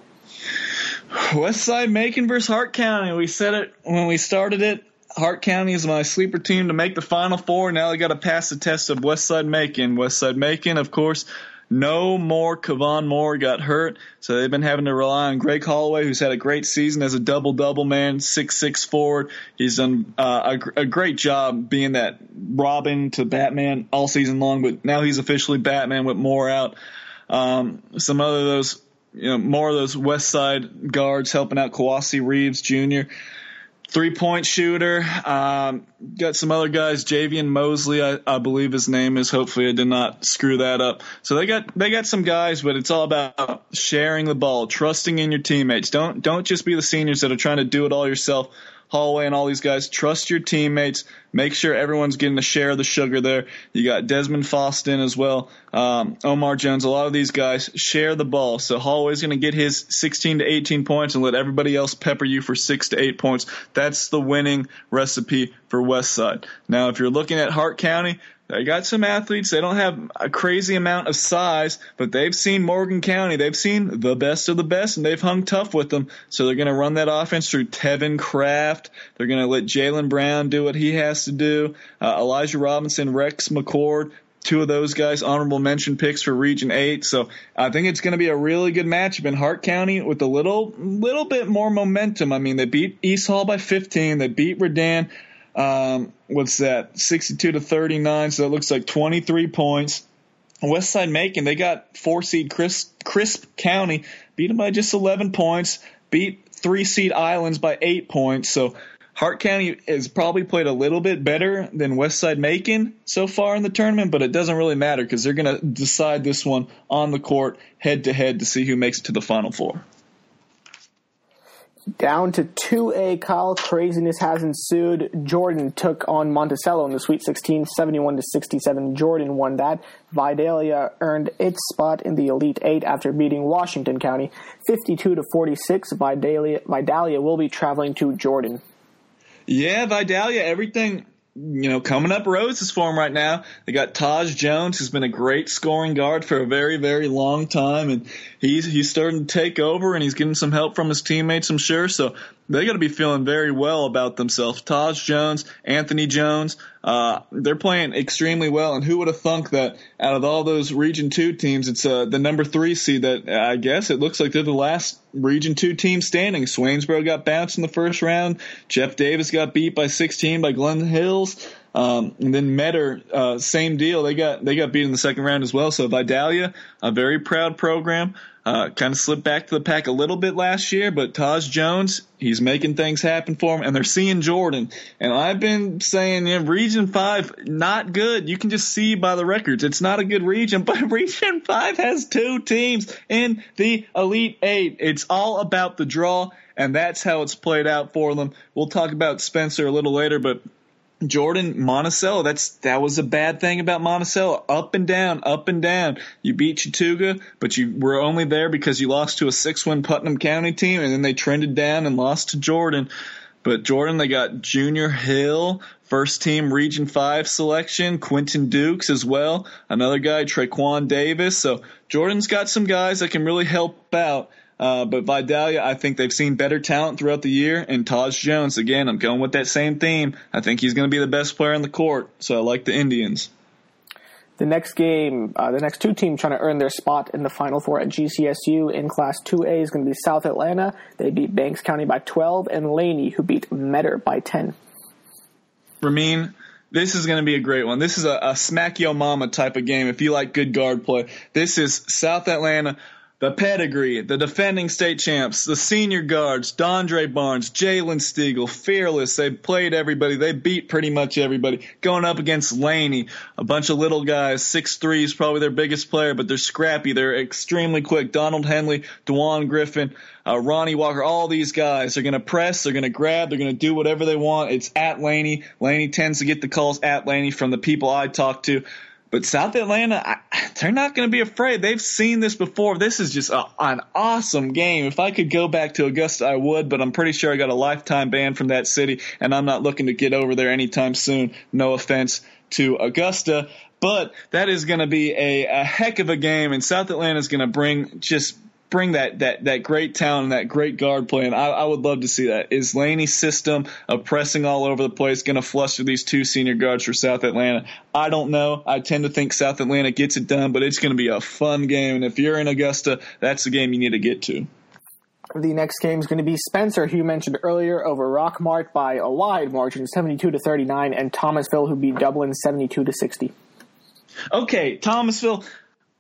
Westside Macon versus Hart County. We said it when we started it. Hart County is my sleeper team to make the Final Four. Now they got to pass the test of Westside Macon. Westside Macon, of course, no more Kavon Moore got hurt, so they've been having to rely on Greg Holloway, who's had a great season as a double double man, six six forward. He's done uh, a, a great job being that Robin to Batman all season long, but now he's officially Batman with Moore out. Um, some other those, you know, more of those West Side guards helping out Kawasi Reeves Jr. Three point shooter. Um, got some other guys. Javian Mosley, I, I believe his name is. Hopefully, I did not screw that up. So they got they got some guys, but it's all about sharing the ball, trusting in your teammates. Don't don't just be the seniors that are trying to do it all yourself. Holloway and all these guys. Trust your teammates. Make sure everyone's getting a share of the sugar there. You got Desmond Foston as well, um, Omar Jones. A lot of these guys share the ball. So Holloway's going to get his 16 to 18 points and let everybody else pepper you for six to eight points. That's the winning recipe for Westside. Now, if you're looking at Hart County, they got some athletes. They don't have a crazy amount of size, but they've seen Morgan County. They've seen the best of the best, and they've hung tough with them. So they're going to run that offense through Tevin Kraft. They're going to let Jalen Brown do what he has to do. Uh, Elijah Robinson, Rex McCord, two of those guys honorable mention picks for Region Eight. So I think it's going to be a really good matchup in Hart County with a little little bit more momentum. I mean, they beat East Hall by 15. They beat Redan um, what's that? 62 to 39. So it looks like 23 points. West Side Macon, they got four seed Crisp, Crisp County, beat them by just 11 points, beat three seed Islands by eight points. So Hart County has probably played a little bit better than Westside Macon so far in the tournament, but it doesn't really matter because they're going to decide this one on the court head to head to see who makes it to the Final Four. Down to 2A, Kyle. Craziness has ensued. Jordan took on Monticello in the Sweet 16, 71 to 67. Jordan won that. Vidalia earned its spot in the Elite Eight after beating Washington County, 52 to 46. Vidalia, Vidalia will be traveling to Jordan. Yeah, Vidalia, everything you know, coming up roses for them right now. They got Taj Jones, who's been a great scoring guard for a very, very long time, and he's he's starting to take over, and he's getting some help from his teammates, I'm sure. So they got to be feeling very well about themselves. Taj Jones, Anthony Jones, uh, they're playing extremely well. And who would have thunk that out of all those Region Two teams, it's uh, the number three seed that I guess it looks like they're the last Region Two team standing. Swainsboro got bounced in the first round. Jeff Davis got beat by 16 by Glen Hills. Um, and then Metter, uh, same deal. They got they got beat in the second round as well. So Vidalia, a very proud program. Uh, kind of slipped back to the pack a little bit last year, but Taj Jones, he's making things happen for him, and they're seeing Jordan. And I've been saying, know, Region 5, not good. You can just see by the records. It's not a good region, but Region 5 has two teams in the Elite Eight. It's all about the draw, and that's how it's played out for them. We'll talk about Spencer a little later, but Jordan Monticello, that's that was a bad thing about Monticello. Up and down, up and down. You beat Chattooga, but you were only there because you lost to a six-win Putnam County team, and then they trended down and lost to Jordan. But Jordan, they got Junior Hill, first team Region 5 selection, Quentin Dukes as well, another guy, Traquan Davis. So Jordan's got some guys that can really help out. Uh, but Vidalia, I think they've seen better talent throughout the year. And Taj Jones, again, I'm going with that same theme. I think he's going to be the best player on the court. So I like the Indians. The next game, uh, the next two teams trying to earn their spot in the Final Four at GCSU in Class 2A is going to be South Atlanta. They beat Banks County by 12, and Laney, who beat Metter by 10. Ramin, this is going to be a great one. This is a, a smack yo mama type of game if you like good guard play. This is South Atlanta the pedigree, the defending state champs, the senior guards, Dondre Barnes, Jalen Stiegel, fearless. They played everybody. They beat pretty much everybody. Going up against Laney, a bunch of little guys. Six three is probably their biggest player, but they're scrappy. They're extremely quick. Donald Henley, Dewan Griffin, uh, Ronnie Walker, all these guys are going to press. They're going to grab. They're going to do whatever they want. It's at Laney. Laney tends to get the calls at Laney from the people I talk to. But South Atlanta, I, they're not going to be afraid. They've seen this before. This is just a, an awesome game. If I could go back to Augusta, I would, but I'm pretty sure I got a lifetime ban from that city, and I'm not looking to get over there anytime soon. No offense to Augusta. But that is going to be a, a heck of a game, and South Atlanta is going to bring just bring that that that great talent and that great guard play. And I, I would love to see that. Is Laney's system of pressing all over the place going to fluster these two senior guards for South Atlanta? I don't know. I tend to think South Atlanta gets it done, but it's going to be a fun game. And if you're in Augusta, that's the game you need to get to. The next game is going to be Spencer, who you mentioned earlier, over Rockmart by a wide margin, 72 to 39, and Thomasville, who beat Dublin 72 to 60. Okay, Thomasville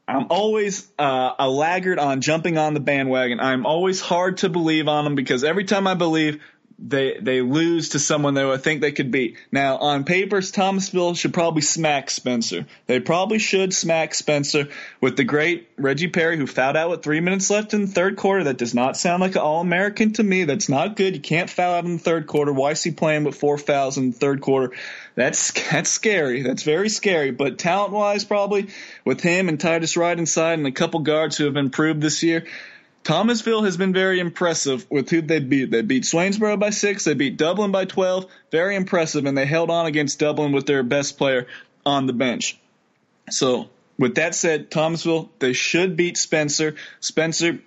I'm always uh, a laggard on jumping on the bandwagon. I'm always hard to believe on them because every time I believe, they they lose to someone they would think they could beat. Now, on papers, Thomasville should probably smack Spencer. They probably should smack Spencer with the great Reggie Perry, who fouled out with three minutes left in the third quarter. That does not sound like an All American to me. That's not good. You can't foul out in the third quarter. Why is he playing with four fouls in the third quarter? That's that's scary. That's very scary. But talent wise, probably with him and Titus Wright inside and a couple guards who have improved this year. Thomasville has been very impressive with who they beat. They beat Swainsboro by six. They beat Dublin by 12. Very impressive. And they held on against Dublin with their best player on the bench. So, with that said, Thomasville, they should beat Spencer. Spencer,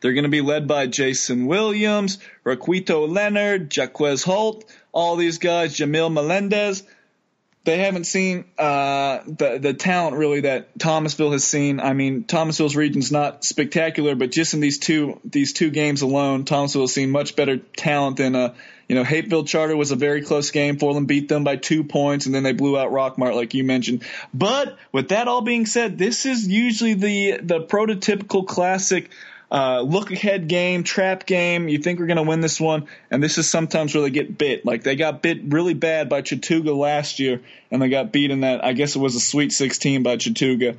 they're going to be led by Jason Williams, Raquito Leonard, Jaquez Holt, all these guys, Jamil Melendez they haven't seen uh, the the talent really that Thomasville has seen. I mean, Thomasville's region's not spectacular, but just in these two these two games alone, Thomasville has seen much better talent than uh, you know. Hapeville Charter was a very close game for them, beat them by two points, and then they blew out Rockmart, like you mentioned. But with that all being said, this is usually the the prototypical classic uh, look ahead game, trap game. You think we're going to win this one, and this is sometimes where they get bit. Like they got bit really bad by Chattooga last year, and they got beat in that. I guess it was a Sweet 16 by Chattooga.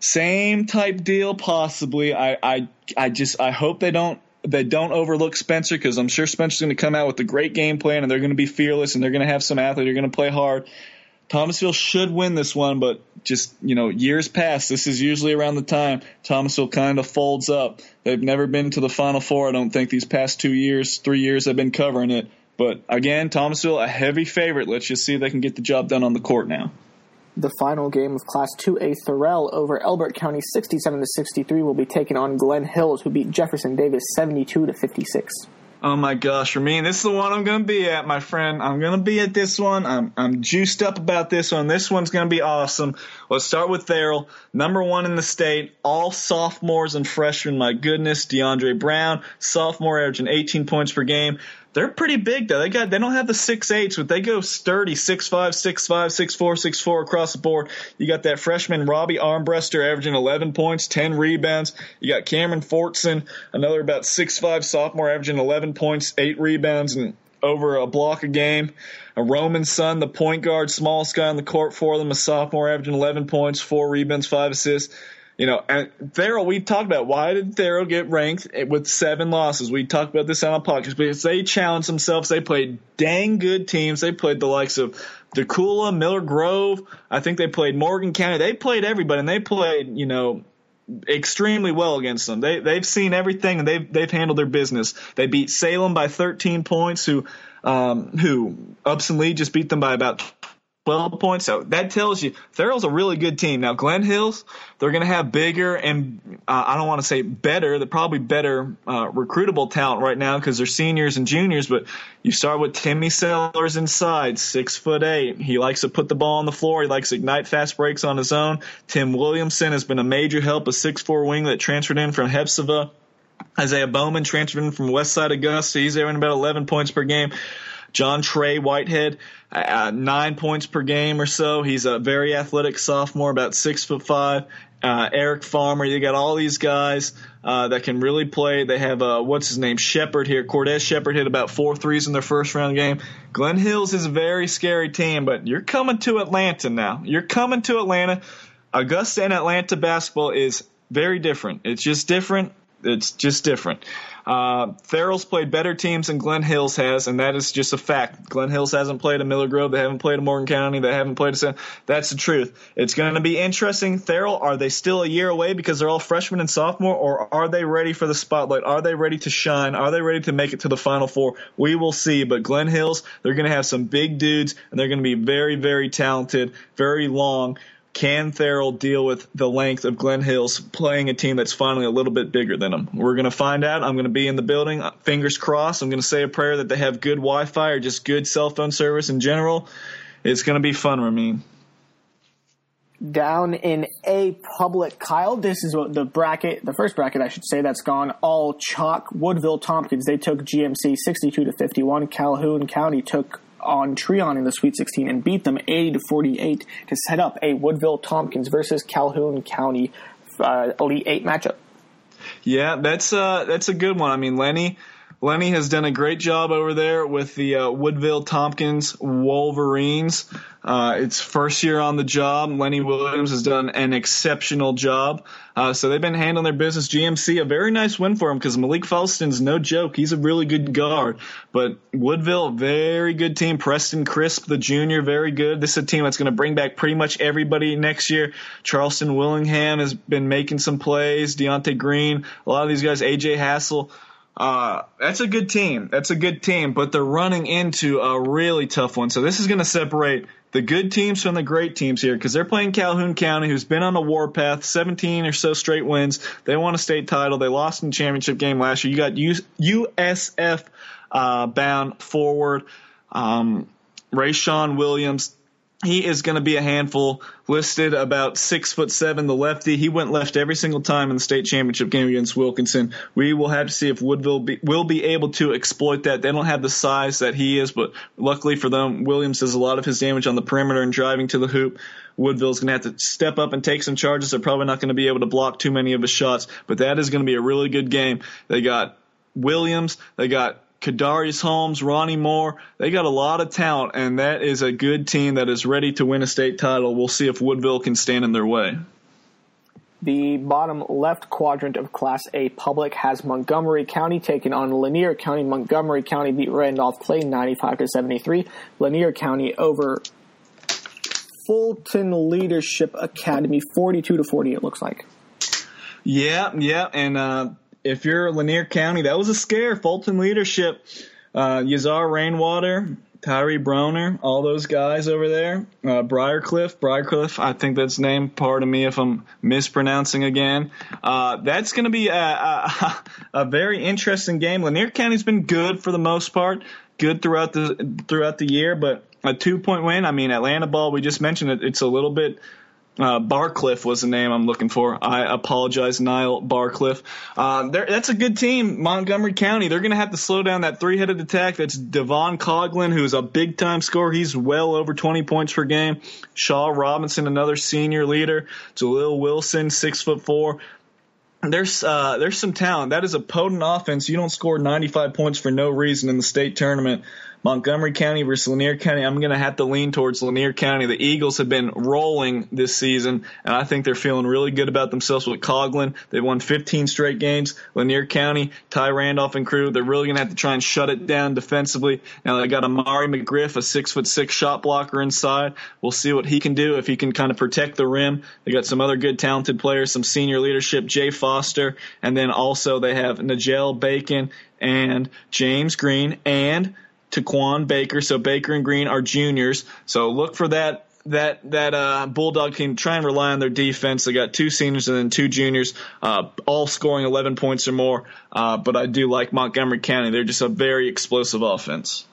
Same type deal, possibly. I, I, I just I hope they don't they don't overlook Spencer because I'm sure Spencer's going to come out with a great game plan, and they're going to be fearless, and they're going to have some athletes. They're going to play hard. Thomasville should win this one, but just, you know, years past, this is usually around the time Thomasville kind of folds up. They've never been to the Final Four, I don't think, these past two years, three years they've been covering it. But again, Thomasville, a heavy favorite. Let's just see if they can get the job done on the court now. The final game of Class 2A Therrell over Elbert County 67 to 63 will be taken on Glen Hills, who beat Jefferson Davis 72 to 56. Oh my gosh, Ramin, this is the one I'm going to be at, my friend. I'm going to be at this one. I'm, I'm juiced up about this one. This one's going to be awesome. Let's start with Therrell, number one in the state, all sophomores and freshmen. My goodness, DeAndre Brown, sophomore, averaging 18 points per game. They're pretty big though. They got they don't have the six eights, but they go sturdy six five, six five, six four, six four across the board. You got that freshman Robbie Armbruster averaging 11 points, 10 rebounds. You got Cameron Fortson, another about six five sophomore averaging 11 points, eight rebounds, and over a block a game. A Roman Sun, the point guard, smallest guy on the court for them, a sophomore averaging 11 points, four rebounds, five assists. You know, and Therrell, we talked about why did Therrell get ranked with seven losses? We talked about this on a podcast because they challenged themselves. They played dang good teams. They played the likes of Dacula, Miller Grove. I think they played Morgan County. They played everybody, and they played, you know, extremely well against them. They they've seen everything and they've they've handled their business. They beat Salem by 13 points. Who um, who Upson Lee just beat them by about 12 points. So that tells you Therrell's a really good team. Now, Glen Hills, they're going to have bigger and uh, I don't want to say better, they're probably better uh, recruitable talent right now because they're seniors and juniors. But you start with Timmy Sellers inside, six foot eight. He likes to put the ball on the floor. He likes to ignite fast breaks on his own. Tim Williamson has been a major help, a six four wing that transferred in from Hephzibah. Isaiah Bowman transferred in from West Side Augusta. He's averaging about 11 points per game. John Trey Whitehead, uh, nine points per game or so. He's a very athletic sophomore, about six foot five. Uh, Eric Farmer, you got all these guys uh, that can really play. They have uh, what's his name, Shepard here. Cordes Shepard hit about four threes in their first round game. Glen Hills is a very scary team, but you're coming to Atlanta now. You're coming to Atlanta. Augusta and Atlanta basketball is very different. It's just different. It's just different. Uh, Therrell's played better teams than Glen Hills has, and that is just a fact. Glen Hills hasn't played a Miller Grove. They haven't played a Morgan County. They haven't played a. That's the truth. It's going to be interesting. Therrell, are they still a year away because they're all freshmen and sophomore, or are they ready for the spotlight? Are they ready to shine? Are they ready to make it to the Final Four? We will see. But Glen Hills, they're going to have some big dudes, and they're going to be very, very talented, very long. Can Therrell deal with the length of Glen Hills playing a team that's finally a little bit bigger than them? We're going to find out. I'm going to be in the building. Fingers crossed. I'm going to say a prayer that they have good Wi Fi or just good cell phone service in general. It's going to be fun, Ramin. Down in A public, Kyle, this is what the bracket, the first bracket, I should say, that's gone all chalk. Woodville Tompkins, they took GMC 62 to 51. Calhoun County took on Treon in the Sweet 16 and beat them 80 to 48 to set up a Woodville Tompkins versus Calhoun County uh, Elite Eight matchup. Yeah, that's uh, that's a good one. I mean, Lenny Lenny has done a great job over there with the uh, Woodville Tompkins Wolverines. Uh, it's first year on the job. Lenny Williams has done an exceptional job. Uh, so they've been handling their business. GMC, a very nice win for him because Malik Felston's no joke. He's a really good guard. But Woodville, very good team. Preston Crisp, the junior, very good. This is a team that's going to bring back pretty much everybody next year. Charleston Willingham has been making some plays. Deontay Green, a lot of these guys, AJ Hassel. Uh, that's a good team. That's a good team, but they're running into a really tough one. So this is going to separate the good teams from the great teams here because they're playing Calhoun County, who's been on a warpath, 17 or so straight wins. They won a state title. They lost in the championship game last year. You got USF uh, bound forward. Um, Rayshawn Williams, he is going to be a handful. Listed about six foot seven, the lefty. He went left every single time in the state championship game against Wilkinson. We will have to see if Woodville be, will be able to exploit that. They don't have the size that he is, but luckily for them, Williams does a lot of his damage on the perimeter and driving to the hoop. Woodville's going to have to step up and take some charges. They're probably not going to be able to block too many of his shots, but that is going to be a really good game. They got Williams. They got Kadarius Holmes, Ronnie Moore. They got a lot of talent, and that is a good team that is ready to win a state title. We'll see if Woodville can stand in their way. The bottom left quadrant of Class A public has Montgomery County taking on Lanier County. Montgomery County beat Randolph Clay 95 to 73. Lanier County over Fulton Leadership Academy 42 to 40 it looks like. Yeah, yeah, and uh, if you're Lanier County, that was a scare. Fulton leadership, uh, Yazar Rainwater, Tyree Broner, all those guys over there. Uh, Briarcliff, Briarcliff, I think that's name. Pardon me if I'm mispronouncing again. Uh, that's going to be a, a, a, very interesting game. Lanier County's been good for the most part, good throughout the throughout the year, but a two point win. I mean, Atlanta ball. We just mentioned it. It's a little bit uh, Barcliff was the name I'm looking for. I apologize, Niall Barcliff. Uh, that's a good team, Montgomery County. They're going to have to slow down that three-headed attack. That's Devon Coglin, who's a big-time scorer. He's well over 20 points per game. Shaw Robinson, another senior leader. Jalil Wilson, six foot four. There's uh, there's some talent. That is a potent offense. You don't score 95 points for no reason in the state tournament. Montgomery County versus Lanier County. I'm going to have to lean towards Lanier County. The Eagles have been rolling this season, and I think they're feeling really good about themselves with Coglin. They've won 15 straight games. Lanier County, Ty Randolph and crew, they're really going to have to try and shut it down defensively. Now they got Amari McGriff, a six foot six shot blocker inside. We'll see what he can do if he can kind of protect the rim. They got some other good talented players, some senior leadership, Jay Foster, and then also they have Nigel Bacon and James Green and Taquan Baker. So Baker and Green are juniors. So look for that that that uh, Bulldog team try and rely on their defense. They got two seniors and then two juniors, uh, all scoring 11 points or more. Uh, but I do like Montgomery County. They're just a very explosive offense.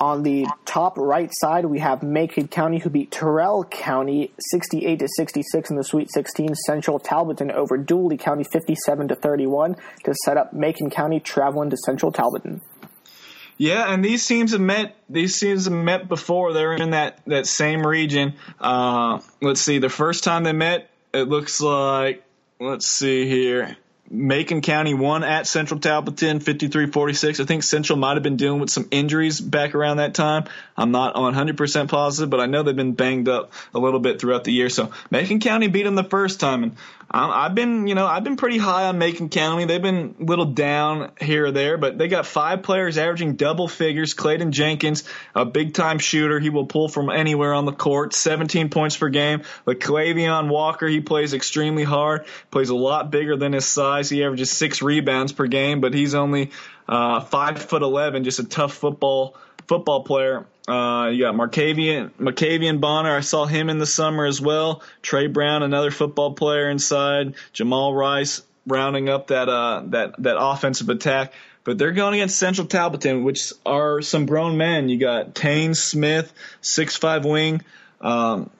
On the top right side, we have Macon County, who beat Terrell County 68 to 66 in the Sweet 16. Central Talbotton over Dooley County 57 to 31 to set up Macon County traveling to Central Talbotton. Yeah, and these teams have met. These teams have met before. They're in that that same region. Uh, let's see. The first time they met, it looks like. Let's see here. Macon County won at Central Talbotton 53-46. I think Central might have been dealing with some injuries back around that time. I'm not 100% positive, but I know they've been banged up a little bit throughout the year. So Macon County beat them the first time, and I've been, you know, I've been pretty high on Macon County. They've been a little down here or there, but they got five players averaging double figures. Clayton Jenkins, a big time shooter. He will pull from anywhere on the court. 17 points per game. But Clavion Walker, he plays extremely hard. Plays a lot bigger than his size. He averages six rebounds per game, but he's only uh, five foot eleven. Just a tough football football player. Uh, you got Marcavian, Marcavian Bonner. I saw him in the summer as well. Trey Brown, another football player inside. Jamal Rice rounding up that uh, that that offensive attack. But they're going against Central Talbotton, which are some grown men. You got Tane Smith, six five wing. Um,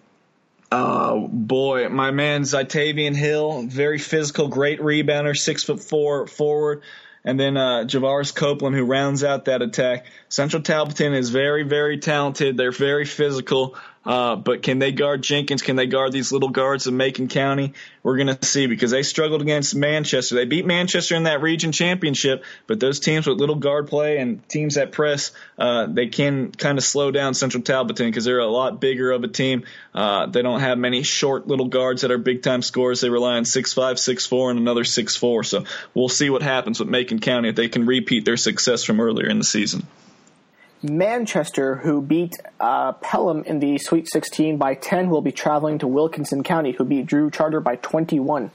uh, boy, my man Zitavian Hill, very physical, great rebounder, six foot four forward and then uh, Javaris Copeland, who rounds out that attack. Central Talbotton is very, very talented. They're very physical. Uh, but can they guard Jenkins? Can they guard these little guards of Macon County? We're going to see because they struggled against Manchester. They beat Manchester in that region championship, but those teams with little guard play and teams that press, uh, they can kind of slow down Central Talbotton because they're a lot bigger of a team. Uh, they don't have many short little guards that are big time scorers. They rely on six five, six four, and another six four. So we'll see what happens with Macon County if they can repeat their success from earlier in the season. Manchester, who beat uh, Pelham in the Sweet 16 by 10, will be traveling to Wilkinson County, who beat Drew Charter by 21.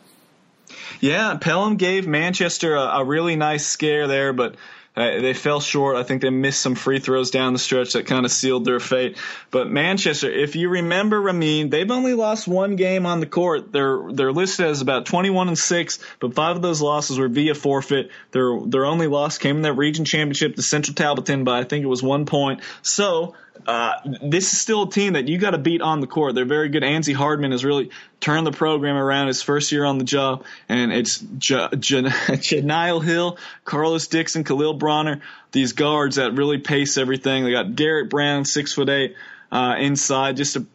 Yeah, Pelham gave Manchester a, a really nice scare there, but uh, they fell short. I think they missed some free throws down the stretch that kind of sealed their fate. But Manchester, if you remember Ramin, they've only lost one game on the court. They're they're listed as about 21 and six, but five of those losses were via forfeit. Their their only loss came in that region championship to Central Talbotton by I think it was one point. So uh, this is still a team that you got to beat on the court. They're very good. Anzi Hardman has really turned the program around his first year on the job, and it's J- J- Hill, Carlos Dixon, Khalil Bronner, these guards that really pace everything. They got Garrett Brown, six foot eight, uh, inside, just to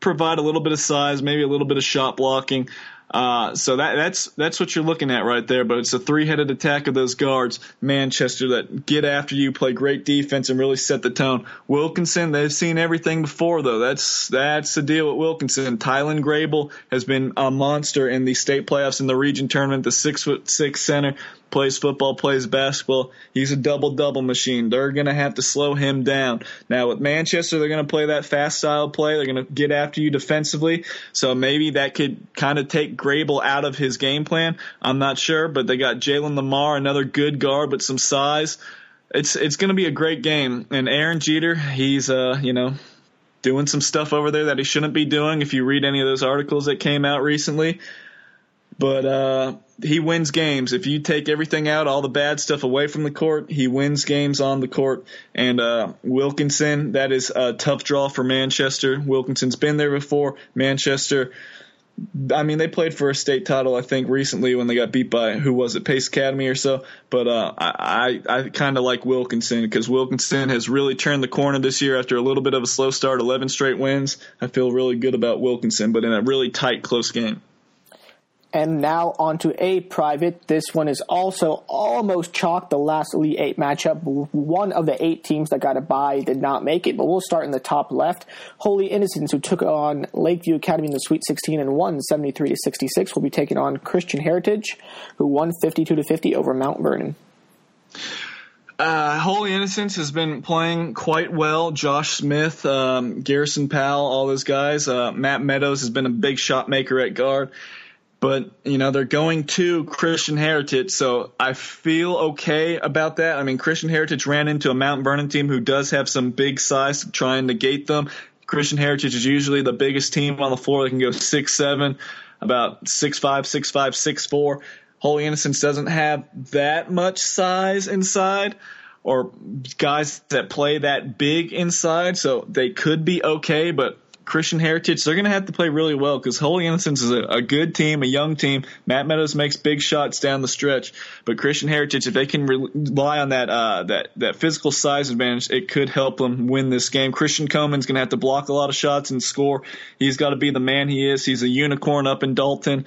provide a little bit of size, maybe a little bit of shot blocking. Uh, so that that's that's what you're looking at right there. But it's a three-headed attack of those guards, Manchester, that get after you, play great defense, and really set the tone. Wilkinson, they've seen everything before, though. That's that's the deal with Wilkinson. Tylen Grable has been a monster in the state playoffs in the region tournament. The six foot six center plays football, plays basketball. He's a double double machine. They're going to have to slow him down. Now with Manchester, they're going to play that fast style play. They're going to get after you defensively. So maybe that could kind of take Grable out of his game plan. I'm not sure, but they got Jalen Lamar, another good guard with some size. It's it's going to be a great game. And Aaron Jeter, he's uh you know doing some stuff over there that he shouldn't be doing. If you read any of those articles that came out recently, but uh, he wins games. If you take everything out, all the bad stuff away from the court, he wins games on the court. And uh, Wilkinson, that is a tough draw for Manchester. Wilkinson's been there before. Manchester, I mean, they played for a state title, I think, recently when they got beat by who was it, Pace Academy or so. But uh, I I, I kind of like Wilkinson because Wilkinson has really turned the corner this year after a little bit of a slow start, 11 straight wins. I feel really good about Wilkinson, but in a really tight, close game. And now on to a private. This one is also almost chalk the last Elite Eight matchup. One of the eight teams that got a bye did not make it, but we'll start in the top left. Holy Innocents, who took on Lakeview Academy in the Sweet 16 and won 73 to 66, will be taking on Christian Heritage, who won 52 to 50 over Mount Vernon. Uh, Holy Innocents has been playing quite well. Josh Smith, um, Garrison Powell, all those guys. Uh, Matt Meadows has been a big shot maker at guard but you know they're going to Christian Heritage, so I feel okay about that. I mean, Christian Heritage ran into a Mount Vernon team who does have some big size trying to negate them. Christian Heritage is usually the biggest team on the floor. They can go six seven, about six five, six five, six four. Holy Innocents doesn't have that much size inside or guys that play that big inside, so they could be okay, but Christian Heritage, they're going to have to play really well because Holy Innocents is a, a, good team, a young team. Matt Meadows makes big shots down the stretch, but Christian Heritage, if they can rely on that uh, that that physical size advantage, it could help them win this game. Christian Coman's going to have to block a lot of shots and score. He's got to be the man he is. He's a unicorn up in Dalton,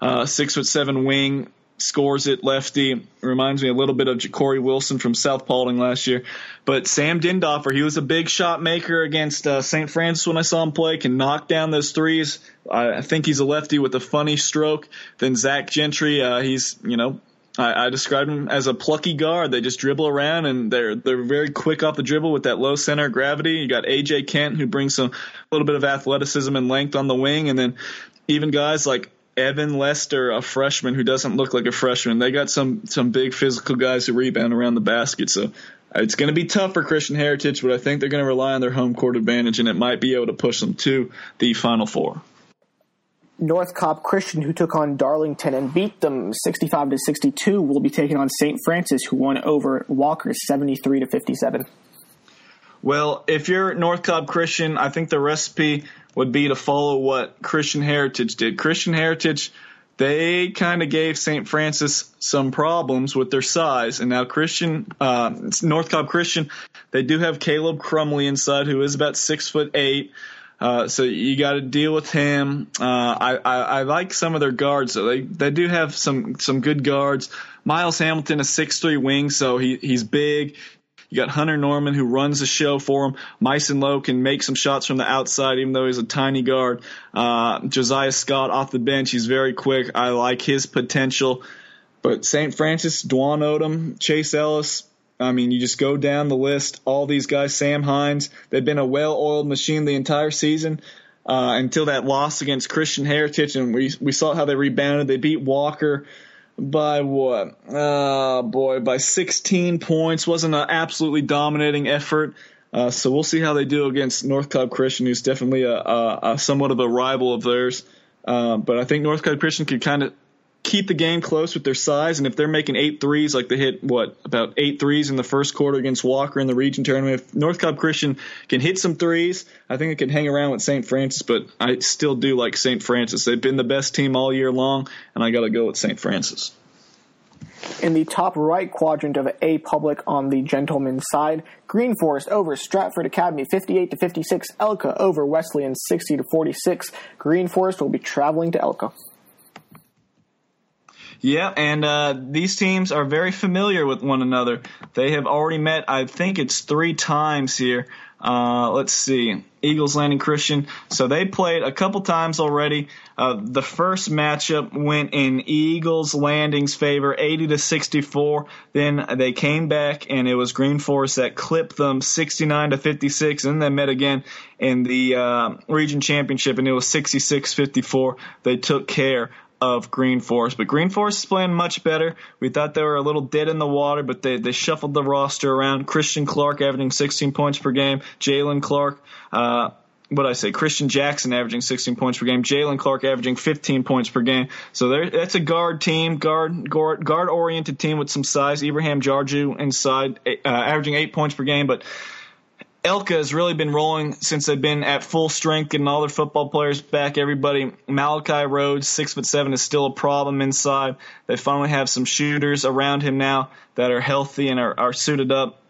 uh, six foot seven wing scores it lefty. Reminds me a little bit of Ja'Cory Wilson from South Paulding last year. But Sam Dindoffer, he was a big shot maker against uh, St. Francis when I saw him play, can knock down those threes. I think he's a lefty with a funny stroke. Then Zach Gentry, uh, he's, you know, I, I described him as a plucky guard. They just dribble around and they're they're very quick off the dribble with that low center of gravity. You got AJ Kent who brings some a little bit of athleticism and length on the wing, and then even guys like Evan Lester, a freshman who doesn't look like a freshman. They got some some big physical guys who rebound around the basket. So uh, it's going to be tough for Christian Heritage, but I think they're going to rely on their home court advantage, and it might be able to push them to the Final Four. North Cobb Christian, who took on Darlington and beat them 65 to 62, will be taking on St. Francis, who won over Walker 73 to 57. Well, if you're North Cobb Christian, I think the recipe would be to follow what Christian Heritage did. Christian Heritage, they kind of gave St. Francis some problems with their size, and now Christian, uh, North Cobb Christian, they do have Caleb Crumley inside, who is about six foot eight. Uh, so you got to deal with him. Uh, I, I, I like some of their guards. So they they do have some some good guards. Miles Hamilton, a six three wing, so he he's big. You got Hunter Norman who runs the show for him. Myson Lowe can make some shots from the outside, even though he's a tiny guard. Uh, Josiah Scott off the bench, he's very quick. I like his potential. But St. Francis, Dwan Odom, Chase Ellis, I mean, you just go down the list. All these guys, Sam Hines, they've been a well-oiled machine the entire season uh, until that loss against Christian Heritage, and we we saw how they rebounded. They beat Walker by what? Oh boy, by 16 points. wasn't an absolutely dominating effort. Uh, so we'll see how they do against North Cobb Christian, who's definitely a, a, a somewhat of a rival of theirs. Uh, but I think North Cobb Christian could kind of keep the game close with their size. And if they're making eight threes, like they hit what about eight threes in the first quarter against Walker in the region tournament, if North Cobb Christian can hit some threes, I think it can hang around with St. Francis. But I still do like St. Francis. They've been the best team all year long, and I got to go with St. Francis. In the top right quadrant of A Public on the gentleman's side, Green Forest over Stratford Academy 58 to 56, ELCA over Wesleyan 60 to 46. Green Forest will be traveling to ELCA. Yeah, and uh, these teams are very familiar with one another. They have already met, I think it's three times here. Uh, let's see, Eagles Landing Christian. So they played a couple times already. Uh, the first matchup went in Eagles Landing's favor, 80 to 64. Then they came back, and it was Green Forest that clipped them 69 to 56. And they met again in the uh, region championship, and it was 66 54. They took care of Green Forest. But Green Forest is playing much better. We thought they were a little dead in the water, but they, they shuffled the roster around. Christian Clark averaging 16 points per game. Jalen Clark, uh, what I say? Christian Jackson averaging 16 points per game. Jalen Clark averaging 15 points per game. So that's a guard team, guard guard guard oriented team with some size. Ibrahim Jarju inside, uh, averaging eight points per game, but ELCA has really been rolling since they've been at full strength, getting all their football players back. Everybody, Malachi Rhodes, six foot seven, is still a problem inside. They finally have some shooters around him now that are healthy and are, are suited up,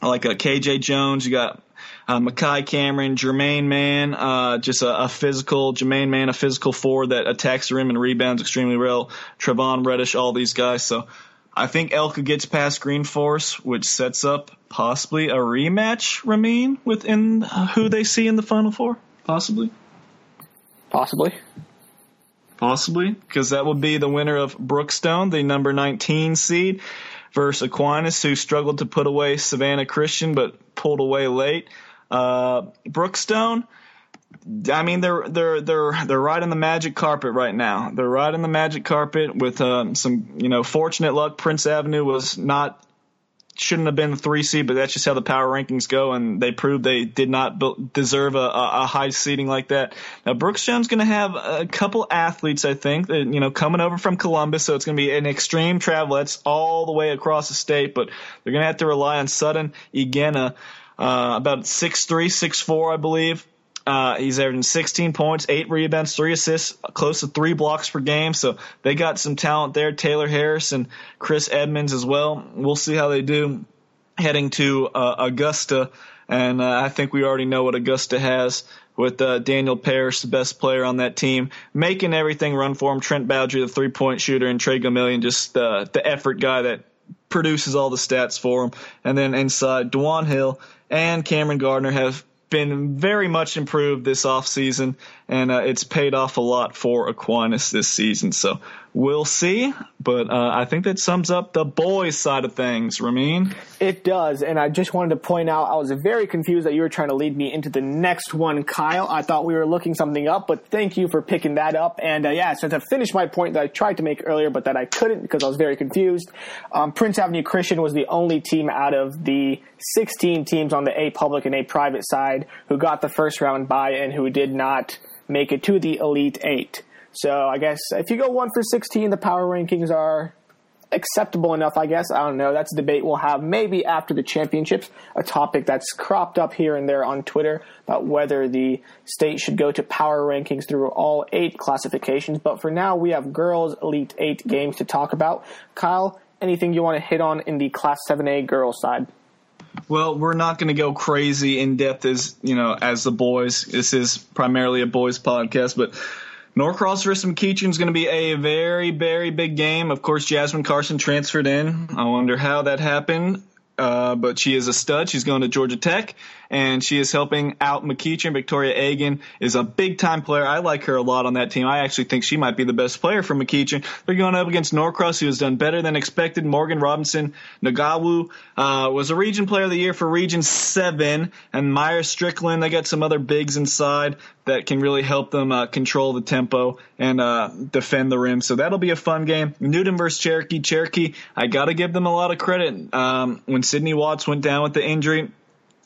like a uh, KJ Jones. You got uh, Makai Cameron, Jermaine Man, uh, just a, a, physical Jermaine Man, a physical forward that attacks the rim and rebounds extremely well. Trevon Reddish, all these guys. So I think ELCA gets past Green Forest, which sets up possibly a rematch, Ramin, within who they see in the Final Four. Possibly. Possibly. Possibly, because that would be the winner of Brookstone, the number 19 seed, versus Aquinas, who struggled to put away Savannah Christian but pulled away late. Uh, Brookstone I mean, they're they're they're they're riding the magic carpet right now. They're riding the magic carpet with um, some you know fortunate luck. Prince Avenue was not shouldn't have been the three seed, but that's just how the power rankings go, and they proved they did not deserve a, a high seeding like that. Now Brookstone's going to have a couple athletes, I think, that, you know, coming over from Columbus, so it's going to be an extreme travel. That's all the way across the state, but they're going to have to rely on Sutton Igena, uh, about six three, six four, I believe. Uh, he's averaging 16 points, eight rebounds, three assists, close to three blocks per game. So they got some talent there. Taylor Harris and Chris Edmonds as well. We'll see how they do heading to uh, Augusta. And uh, I think we already know what Augusta has with uh, Daniel Parrish, the best player on that team, making everything run for him. Trent Bowdry, the three point shooter, and Trey Gamillion, just uh, the effort guy that produces all the stats for him. And then inside, Dewan Hill and Cameron Gardner have been very much improved this offseason, and uh, it's paid off a lot for Aquinas this season. So we'll see. But uh, I think that sums up the boys' side of things, Ramin. It does. And I just wanted to point out I was very confused that you were trying to lead me into the next one, Kyle. I thought we were looking something up, but thank you for picking that up. And uh, yeah, so to finish my point that I tried to make earlier, but that I couldn't because I was very confused, um, Prince Avenue Christian was the only team out of the 16 teams on the A public and A private side who got the first round bye and who did not make it to the Elite Eight. So I guess if you go one for 16, the power rankings are acceptable enough, I guess. I don't know. That's a debate we'll have maybe after the championships, a topic that's cropped up here and there on Twitter about whether the state should go to power rankings through all eight classifications. But for now, we have girls Elite Eight games to talk about. Kyle, anything you want to hit on in the Class 7A girls side? Well, we're not going to go crazy in depth as you know as the boys. This is primarily a boys podcast, but Norcross versus McEachern is going to be a very, very big game. Of course, Jasmine Carson transferred in. I wonder how that happened. Uh, but she is a stud. She's going to Georgia Tech, and she is helping out McEachern. Victoria Agan is a big time player. I like her a lot on that team. I actually think she might be the best player for McEachern. They're going up against Norcross, who has done better than expected. Morgan Robinson Nagawu uh, was a Region Player of the Year for Region 7, and Meyer Strickland. They got some other bigs inside that can really help them uh, control the tempo and uh, defend the rim. So that'll be a fun game. Newton versus Cherokee. Cherokee, I got to give them a lot of credit. Um, when Sydney Watts went down with the injury,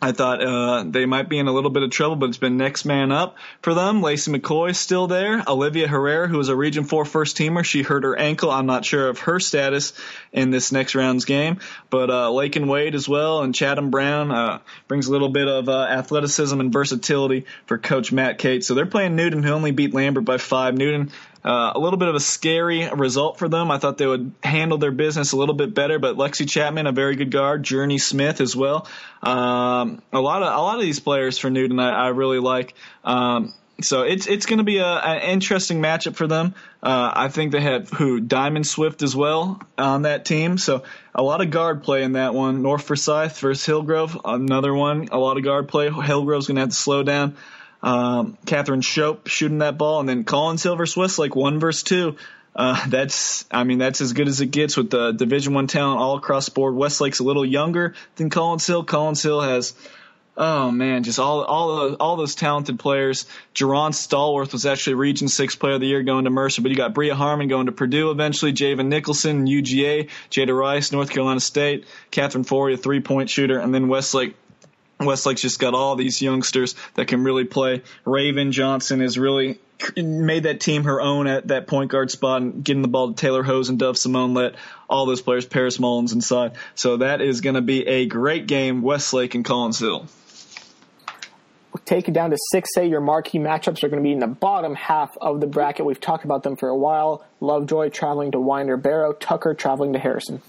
I thought uh, they might be in a little bit of trouble, but it's been next man up for them. Lacey McCoy still there. Olivia Herrera, who was a Region 4 first teamer, she hurt her ankle. I'm not sure of her status in this next round's game. But uh, and Wade as well and Chatham Brown uh, brings a little bit of uh, athleticism and versatility for Coach Matt Kate. So they're playing Newton, who only beat Lambert by five. Newton uh, a little bit of a scary result for them. I thought they would handle their business a little bit better, but Lexi Chapman, a very good guard, Journey Smith as well. Um, a lot of a lot of these players for Newton, I, I really like. Um, so it's it's going to be a, an interesting matchup for them. Uh, I think they have who Diamond Swift as well on that team. So a lot of guard play in that one. North Forsyth versus Hillgrove, another one. A lot of guard play. Hillgrove's going to have to slow down. Um, Catherine Shope shooting that ball, and then Collins Hill versus Westlake one versus two. Uh, that's, I mean, that's as good as it gets with the Division One talent all across the board. Westlake's a little younger than Collins Hill. Collins Hill has, oh man, just all all all those talented players. Jerron Stallworth was actually Region Six Player of the Year going to Mercer, but you got Bria Harmon going to Purdue eventually. Javen Nicholson, UGA, Jada Rice, North Carolina State, Catherine Forey, a three point shooter, and then Westlake Westlake's just got all these youngsters that can really play. Raven Johnson has really made that team her own at that point guard spot and getting the ball to Taylor Hose and Dove Simone let all those players, Paris Mullins inside. So that is going to be a great game, Westlake and Collins Hill. We'll take it down to 6A. Your marquee matchups are going to be in the bottom half of the bracket. We've talked about them for a while. Lovejoy traveling to Winder Barrow, Tucker traveling to Harrison.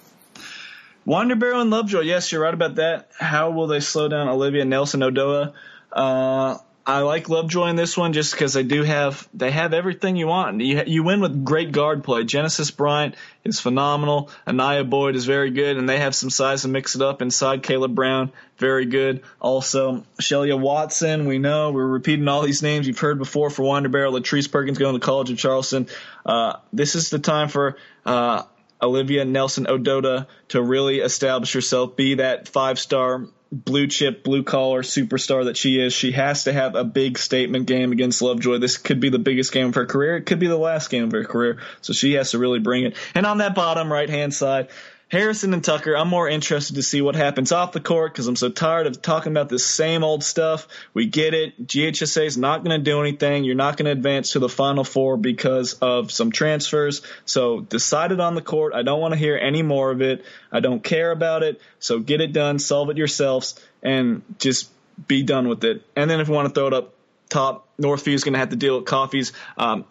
Barrow and Lovejoy, yes, you're right about that. How will they slow down Olivia Nelson Ododa? Uh, I like Lovejoy in this one just because they do have they have everything you want. You you win with great guard play. Genesis Bryant is phenomenal. Anaya Boyd is very good, and they have some size to mix it up inside. Caleb Brown, very good. Also, Shelia Watson, we know we're repeating all these names you've heard before for Barrow. Latrice Perkins going to College of Charleston. Uh, this is the time for. Uh, Olivia Nelson Ododa to really establish herself, be that five star blue chip, blue collar superstar that she is. She has to have a big statement game against Lovejoy. This could be the biggest game of her career. It could be the last game of her career. So she has to really bring it. And on that bottom right hand side, Harrison and Tucker, I'm more interested to see what happens off the court because I'm so tired of talking about this same old stuff. We get it. GHSA is not going to do anything. You're not going to advance to the Final Four because of some transfers. So decide it on the court. I don't want to hear any more of it. I don't care about it. So get it done, solve it yourselves, and just be done with it. And then if you want to throw it up top, Northview is going to have to deal with Coffee's um,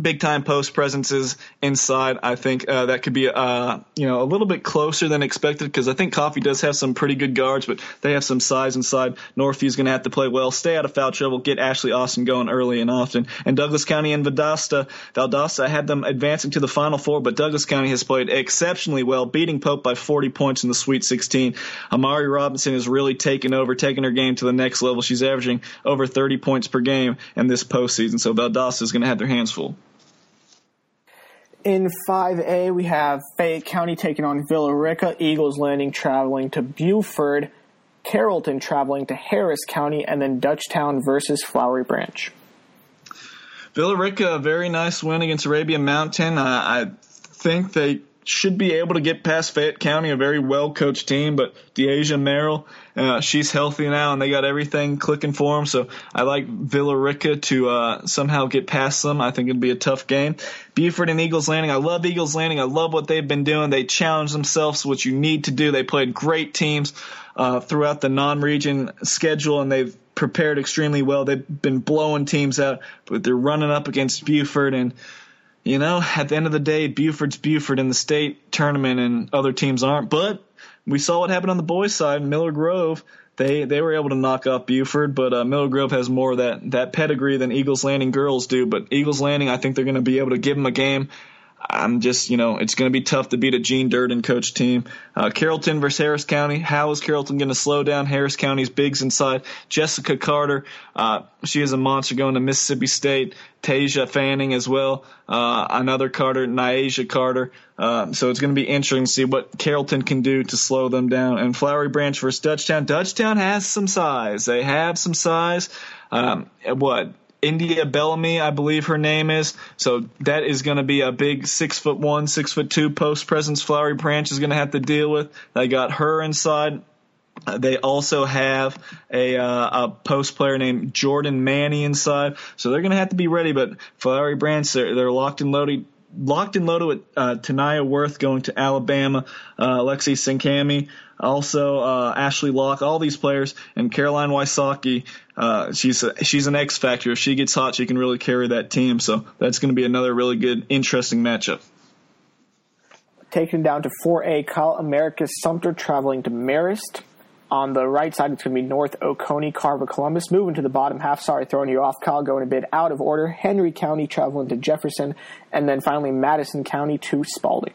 big time post presences inside. I think uh, that could be uh, you know a little bit closer than expected because I think Coffee does have some pretty good guards, but they have some size inside. Northview's going to have to play well, stay out of foul trouble, get Ashley Austin going early and often. And Douglas County and Valdosta, Valdosta had them advancing to the Final Four, but Douglas County has played exceptionally well, beating Pope by 40 points in the Sweet 16. Amari Robinson has really taken over, taking her game to the next level. She's averaging over 30 points per game in this postseason, so Valdosta is going to have their hands full. In 5A, we have Fayette County taking on Villa Rica, Eagles Landing traveling to Buford, Carrollton traveling to Harris County, and then Dutchtown versus Flowery Branch. Villa Rica, a very nice win against Arabian Mountain. Uh, I think they should be able to get past Fayette County, a very well coached team. But Deasia Merrill, uh, she's healthy now, and they got everything clicking for them. So I like Villa Rica to uh, somehow get past them. I think it'd be a tough game. Buford and Eagles Landing. I love Eagles Landing. I love what they've been doing. They challenge themselves, what you need to do. They played great teams uh, throughout the non-region schedule, and they've prepared extremely well. They've been blowing teams out, but they're running up against Buford and you know, at the end of the day, Buford's Buford in the state tournament and other teams aren't. But we saw what happened on the boys' side. Miller Grove, they they were able to knock off Buford, but uh, Miller Grove has more that that pedigree than Eagles Landing girls do. But Eagles Landing, I think they're going to be able to give them a game. I'm just, you know, it's going to be tough to beat a Gene Durden coach team. Uh, Carrollton versus Harris County. How is Carrollton going to slow down Harris County's bigs inside? Jessica Carter, uh, she is a monster going to Mississippi State. Tasia Fanning as well. Uh, another Carter, Niaja Carter. Uh, so it's going to be interesting to see what Carrollton can do to slow them down. And Flowery Branch versus Dutchtown. Dutchtown has some size. They have some size. Um, what? India Bellamy, I believe her name is. So that is going to be a big six foot one, six foot two post presence Flowery Branch is going to have to deal with. They got her inside. They also have a, uh, a post player named Jordan Manny inside, so they're going to have to be ready. But Flowery Branch, they're, they're locked and loaded locked and loaded with uh, Tanaya Worth going to Alabama, uh, Lexi Sinkami, also uh, Ashley Locke, all these players, and Caroline Wysocki. Uh, she's a, she's an X factor. If she gets hot, she can really carry that team. So that's going to be another really good, interesting matchup. Taken down to 4A, Kyle America's Sumter traveling to Marist. On the right side, it's going to be North Oconee, Carver, Columbus. Moving to the bottom half, sorry, throwing you off, Kyle, going a bit out of order. Henry County traveling to Jefferson, and then finally Madison County to Spalding.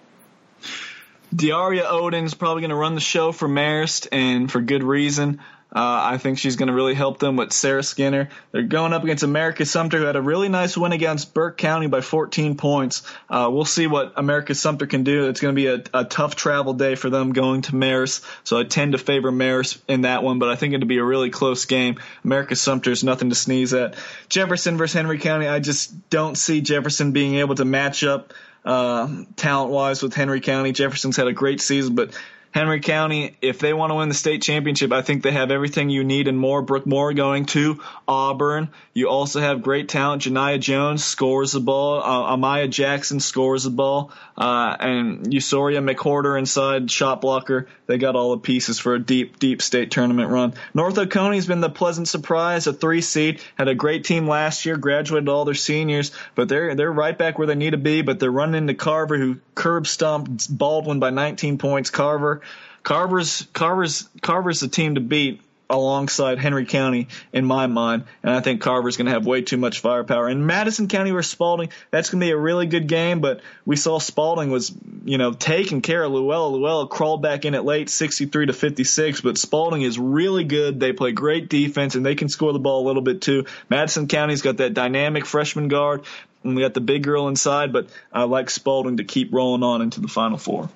Diaria Odin's probably going to run the show for Marist, and for good reason. Uh, I think she's going to really help them with Sarah Skinner. They're going up against Americus-Sumter, who had a really nice win against Burke County by 14 points. Uh, we'll see what Americus-Sumter can do. It's going to be a, a, tough travel day for them going to Marist, so I tend to favor Marist in that one, but I think it'll be a really close game. Americus-Sumter's nothing to sneeze at. Jefferson versus Henry County, I just don't see Jefferson being able to match up uh, talent wise with Henry County. Jefferson's had a great season, but Henry County, if they want to win the state championship, I think they have everything you need and more. Brooke Moore going to Auburn. You also have great talent. Janiyah Jones scores the ball. Uh, Amaya Jackson scores the ball. Uh, and Usoria McHorter inside shot blocker. They got all the pieces for a deep, deep state tournament run. North Oconee's been the pleasant surprise, a three seed. Had a great team last year, graduated all their seniors, but they're, they're right back where they need to be, but they're running into Carver who curb stomped Baldwin by 19 points. Carver Carver's Carver's Carver's the team to beat alongside Henry County in my mind, and I think Carver's going to have way too much firepower. And Madison County versus Spalding, that's going to be a really good game. But we saw Spalding was, you know, taking care of Luella. Luella crawled back in at late, 63 to 56. But Spalding is really good. They play great defense, and they can score the ball a little bit too. Madison County's got that dynamic freshman guard, and we got the big girl inside. But I like Spalding to keep rolling on into the Final Four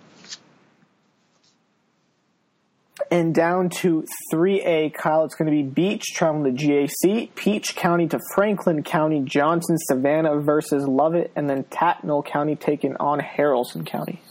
and down to 3A, Kyle, it's going to be Beach traveling to GAC, Peach County to Franklin County, Johnson, Savannah versus Lovett, and then Tattnall County taking on Haralson County.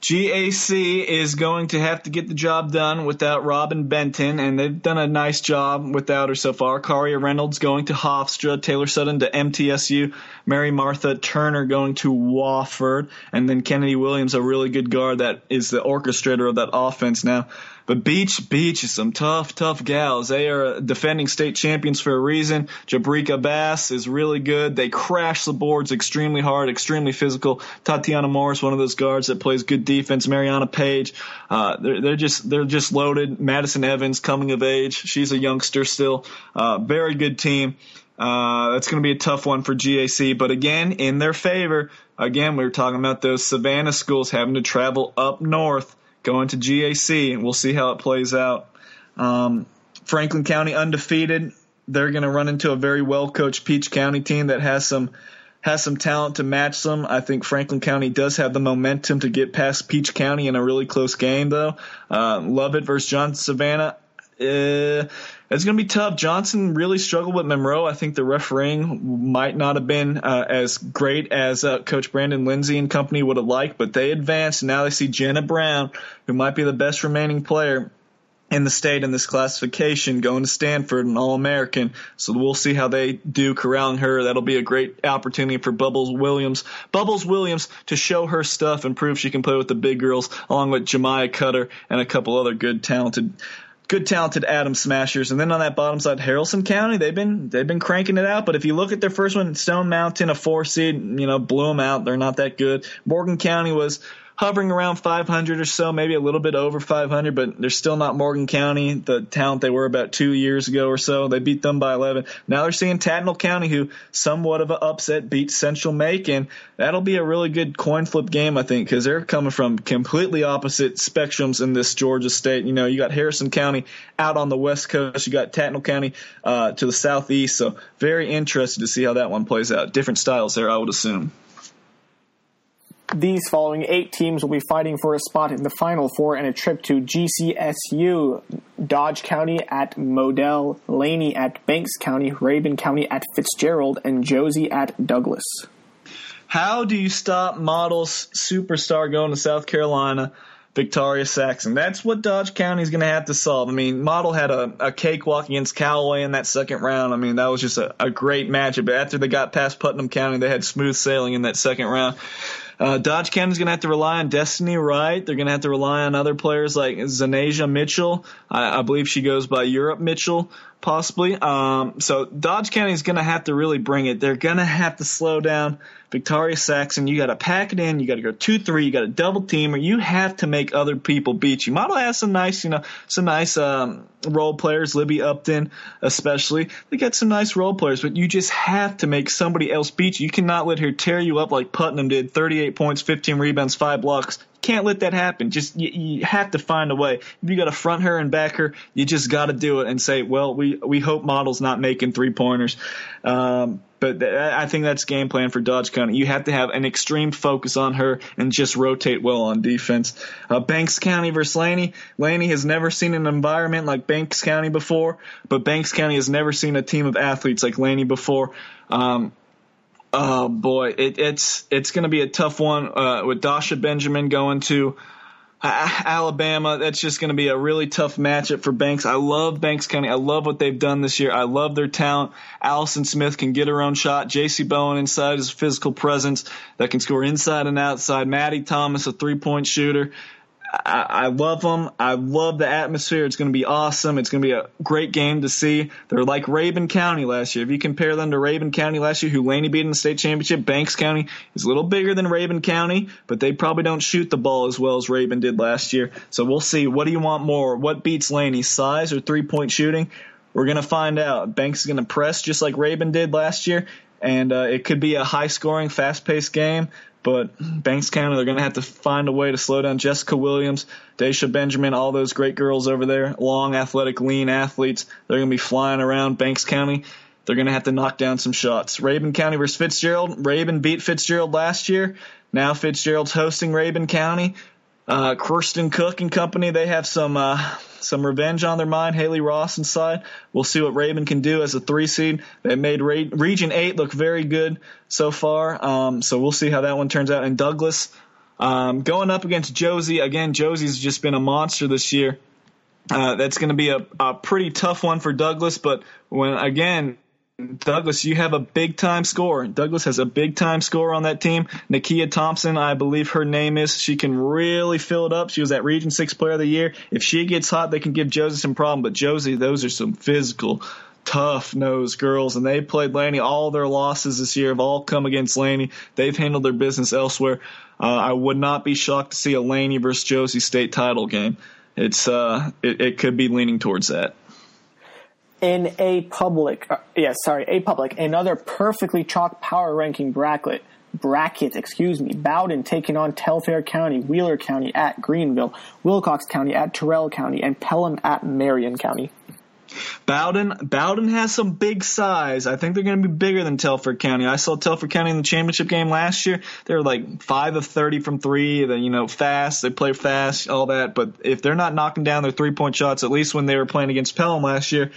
GAC is going to have to get the job done without Robin Benton, and they've done a nice job without her so far. Karia Reynolds going to Hofstra, Taylor Sutton to MTSU, Mary Martha Turner going to Wofford, and then Kennedy Williams, a really good guard that is the orchestrator of that offense now. But Beach, Beach is some tough, tough gals. They are defending state champions for a reason. Jabrika Bass is really good. They crash the boards extremely hard, extremely physical. Tatiana Morris, one of those guards that plays good defense. Mariana Page, uh, they're, they're just they're just loaded. Madison Evans, coming of age, she's a youngster still. Uh, very good team. Uh, that's going to be a tough one for GAC, but again, in their favor. Again, we were talking about those Savannah schools having to travel up north going to GAC, and we'll see how it plays out. Um, Franklin County undefeated. They're going to run into a very well coached Peach County team that has some has some talent to match them. I think Franklin County does have the momentum to get past Peach County in a really close game, though. Uh, Lovett versus John Savannah. Uh, it's going to be tough. Johnson really struggled with Monroe. I think the refereeing might not have been uh, as great as uh, Coach Brandon Lindsay and company would have liked, but they advanced. Now they see Jenna Brown, who might be the best remaining player in the state in this classification, going to Stanford, an All American. So we'll see how they do corralling her. That'll be a great opportunity for Bubbles Williams. Bubbles Williams to show her stuff and prove she can play with the big girls, along with Jemiah Cutter and a couple other good, talented good talented Atom Smashers. And then on that bottom side, Haralson County, they've been they've been cranking it out. But if you look at their first one, Stone Mountain, a four seed, you know, blew them out. They're not that good. Morgan County was hovering around 500 or so, maybe a little bit over 500, but they're still not Morgan County, the talent they were about two years ago or so. They beat them by 11. Now they're seeing Tattnall County, who somewhat of an upset beat Central Macon. That'll be a really good coin flip game, I think, because they're coming from completely opposite spectrums in this Georgia state. You know, you got Haralson County out on the west coast, you got Tattnall County uh, to the southeast. So very interested to see how that one plays out. Different styles there, I would assume. These following eight teams will be fighting for a spot in the Final Four and a trip to GCSU. Dodge County at Model, Laney at Banks County, Rabun County at Fitzgerald, and Josey at Douglas. How do you stop Model's superstar going to South Carolina, Victoria Saxon? That's what Dodge County is going to have to solve. I mean, Model had a, a cakewalk against Callaway in that second round. I mean, that was just a, a great matchup. But after they got past Putnam County, they had smooth sailing in that second round. Uh, Dodge County's going to have to rely on Destiny Wright. They're going to have to rely on other players like Zanasia Mitchell. I, I believe she goes by Europe Mitchell possibly. Um, so Dodge County is going to have to really bring it. They're going to have to slow down Victoria Saxon. You got to pack it in. You got to go two three. You got to double team, or you have to make other people beat you. Model has some nice, you know, some nice um, role players. Libby Upton, especially, they got some nice role players, but you just have to make somebody else beat you. You cannot let her tear you up like Putnam did. 38 points, 15 rebounds, five blocks can't let that happen. Just you, you have to find a way. If you got to front her and back her, you just got to do it and say, well, we we hope Model's not making three pointers. Um, but th- I think that's game plan for Dodge County. You have to have an extreme focus on her and just rotate well on defense. Uh, Banks County versus Laney. Laney has never seen an environment like Banks County before, but Banks County has never seen a team of athletes like Laney before. Um, Oh boy, it, it's it's going to be a tough one uh, with Dasha Benjamin going to uh, Alabama. That's just going to be a really tough matchup for Banks. I love Banks County. I love what they've done this year. I love their talent. Allison Smith can get her own shot. J.C. Bowen inside his physical presence that can score inside and outside. Maddie Thomas, a three point shooter. I, I love them. I love the atmosphere. It's going to be awesome. It's going to be a great game to see. They're like Rabun County last year. If you compare them to Rabun County last year, who Laney beat in the state championship, Banks County is a little bigger than Rabun County, but they probably don't shoot the ball as well as Rabun did last year. So we'll see. What do you want more? What beats Laney, size or three point shooting? We're going to find out. Banks is going to press just like Rabun did last year, and uh, it could be a high scoring, fast paced game. But Banks County, they're going to have to find a way to slow down Jessica Williams, Daisha Benjamin, all those great girls over there, long, athletic, lean athletes. They're going to be flying around Banks County. They're going to have to knock down some shots. Rabun County versus Fitzgerald. Rabun beat Fitzgerald last year. Now Fitzgerald's hosting Rabun County. Uh, Kirsten Cook and company, they have some uh, some revenge on their mind. Haley Ross inside. We'll see what Rabun can do as a three seed. They made Re- Region Eight look very good so far. Um, so we'll see how that one turns out. And Douglas um, going up against Josey again. Josey's just been a monster this year. Uh, that's going to be a, a pretty tough one for Douglas. But when again Douglas, you have a big time score. Douglas has a big time score on that team. Nakia Thompson, I believe her name is. She can really fill it up. She was that Region Six Player of the Year. If she gets hot, they can give Josey some problem. But Josey, those are some physical, tough nosed girls, and they played Laney. All their losses this year have all come against Laney. They've handled their business elsewhere. Uh, I would not be shocked to see a Laney versus Josey state title game. It's uh, it, it could be leaning towards that in a public, uh, yes, yeah, sorry, a public, another perfectly chalk power ranking bracket. Bracket, excuse me. Bowdon taking on Telfair County, Wheeler County at Greenville, Wilcox County at Terrell County, and Pelham at Marion County. Bowden Bowdon has some big size. I think they're going to be bigger than Telfair County. I saw Telfair County in the championship game last year. They were like five of thirty from three. They, you know, fast. They play fast, all that. But if they're not knocking down their three point shots, at least when they were playing against Pelham last year,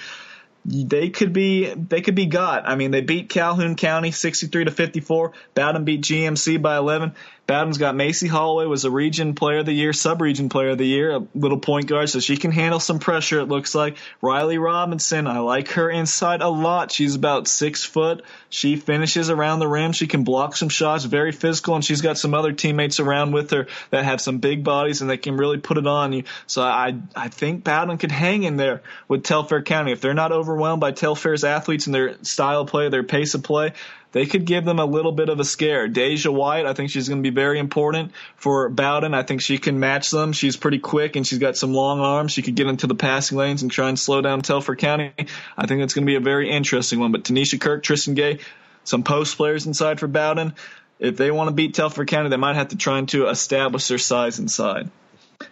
they could be they could be got. I mean, they beat Calhoun County 63 to 54. Bowdon beat GMC by 11. Bowdon's got Macy Holloway was a region player of the year, sub-region player of the year, a little point guard, so she can handle some pressure. It looks like Riley Robinson. I like her inside a lot. She's about six foot. She finishes around the rim. She can block some shots. Very physical, and she's got some other teammates around with her that have some big bodies and they can really put it on you. So I I think Bowdon could hang in there with Telfair County if they're not overwhelmed by Telfair's athletes and their style of play, their pace of play they could give them a little bit of a scare. Deja White, I think she's going to be very important for Bowdon. I think she can match them. She's pretty quick and she's got some long arms. She could get into the passing lanes and try and slow down Telfair County. I think it's going to be a very interesting one. But Tanisha Kirk, Tristan Gay, some post players inside for Bowdon. If they want to beat Telfair County, they might have to try and to establish their size inside.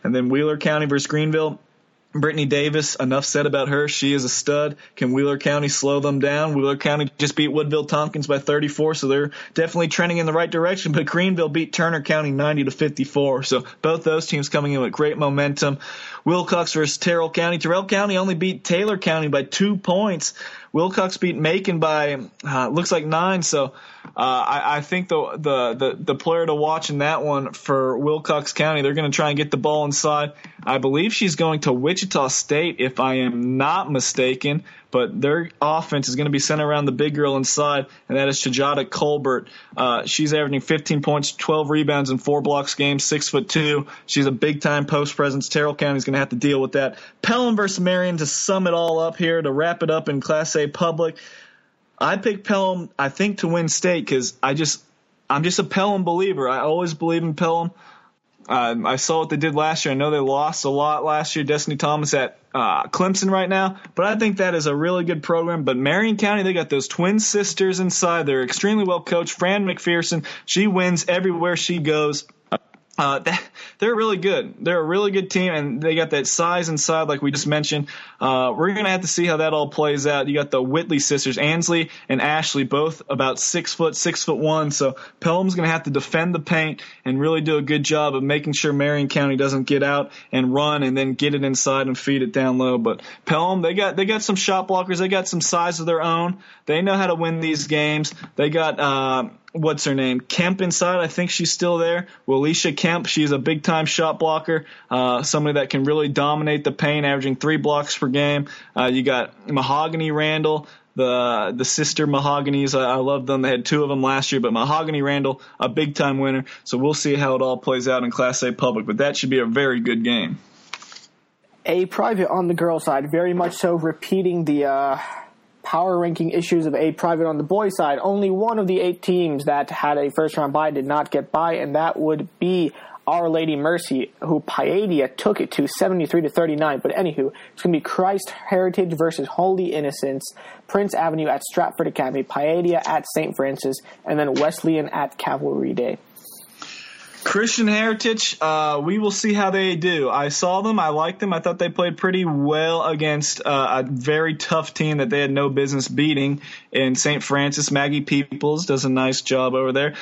And then Wheeler County versus Greenville. Brittany Davis, enough said about her. She is a stud. Can Wheeler County slow them down? Wheeler County just beat Woodville Tompkins by 34, so they're definitely trending in the right direction. But Greenville beat Turner County 90 to 54. So both those teams coming in with great momentum. Wilcox versus Terrell County. Terrell County only beat Taylor County by two points. Wilcox beat Macon by uh, looks like nine. So uh, I, I, think the, the, the the player to watch in that one for Wilcox County, they're going to try and get the ball inside. I believe she's going to Wichita State, if I am not mistaken but their offense is going to be centered around the big girl inside, and that is Chajada Colbert. Uh, she's averaging 15 points, 12 rebounds, and four blocks games, six foot two. She's a big time post presence. Terrell is going to have to deal with that. Pelham versus Marion to sum it all up here to wrap it up in Class A public. I picked Pelham, I think, to win state because I just I'm just a Pelham believer. I always believe in Pelham. Uh, I saw what they did last year. I know they lost a lot last year. Destiny Thomas at uh, Clemson right now, but I think that is a really good program. But Marion County, they got those twin sisters inside. They're extremely well coached. Fran McPherson, she wins everywhere she goes. Uh, they're really good. They're a really good team, and they got that size inside, like we just mentioned. Uh, we're gonna have to see how that all plays out. You got the Whitley sisters, Ansley and Ashley, both about six foot, six foot one. So Pelham's gonna have to defend the paint and really do a good job of making sure Marion County doesn't get out and run and then get it inside and feed it down low. But Pelham, they got they got some shot blockers. They got some size of their own. They know how to win these games. They got. Uh, what's her name? Kemp inside. I think she's still there. Well, Alicia Kemp, she's a big time shot blocker, uh, somebody that can really dominate the paint, averaging three blocks per game. Uh, you got Mahogany Randall. The the sister Mahogany's, I, I love them. They had two of them last year, but Mahogany Randall, a big time winner. So we'll see how it all plays out in Class A public, but that should be a very good game. A private on the girls' side, very much so, repeating the uh, power ranking issues of A private on the boys side, only one of the eight teams that had a first round bye did not get by, and that would be Our Lady Mercy, who Paideia took it to 73 to 39. But anywho, it's going to be Christ Heritage versus Holy Innocents, Prince Avenue at Stratford Academy, Paideia at St. Francis, and then Wesleyan at Calvary Day. Christian Heritage, uh, we will see how they do. I saw them. I liked them. I thought they played pretty well against uh, a very tough team that they had no business beating in St. Francis. Maggie Peoples does a nice job over there.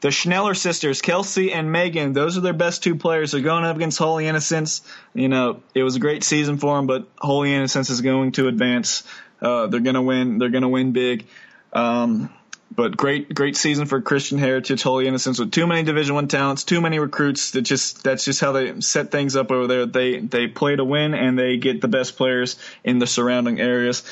The Schneller sisters, Kelsey and Megan, those are their best two players. They're going up against Holy Innocents. You know, it was a great season for them, but Holy Innocents is going to advance. Uh, they're going to win. They're going to win big. Um, but great great season for Christian Heritage Holy Innocents with too many Division One talents, too many recruits. That just that's just how they set things up over there. They they play to win and they get the best players in the surrounding areas.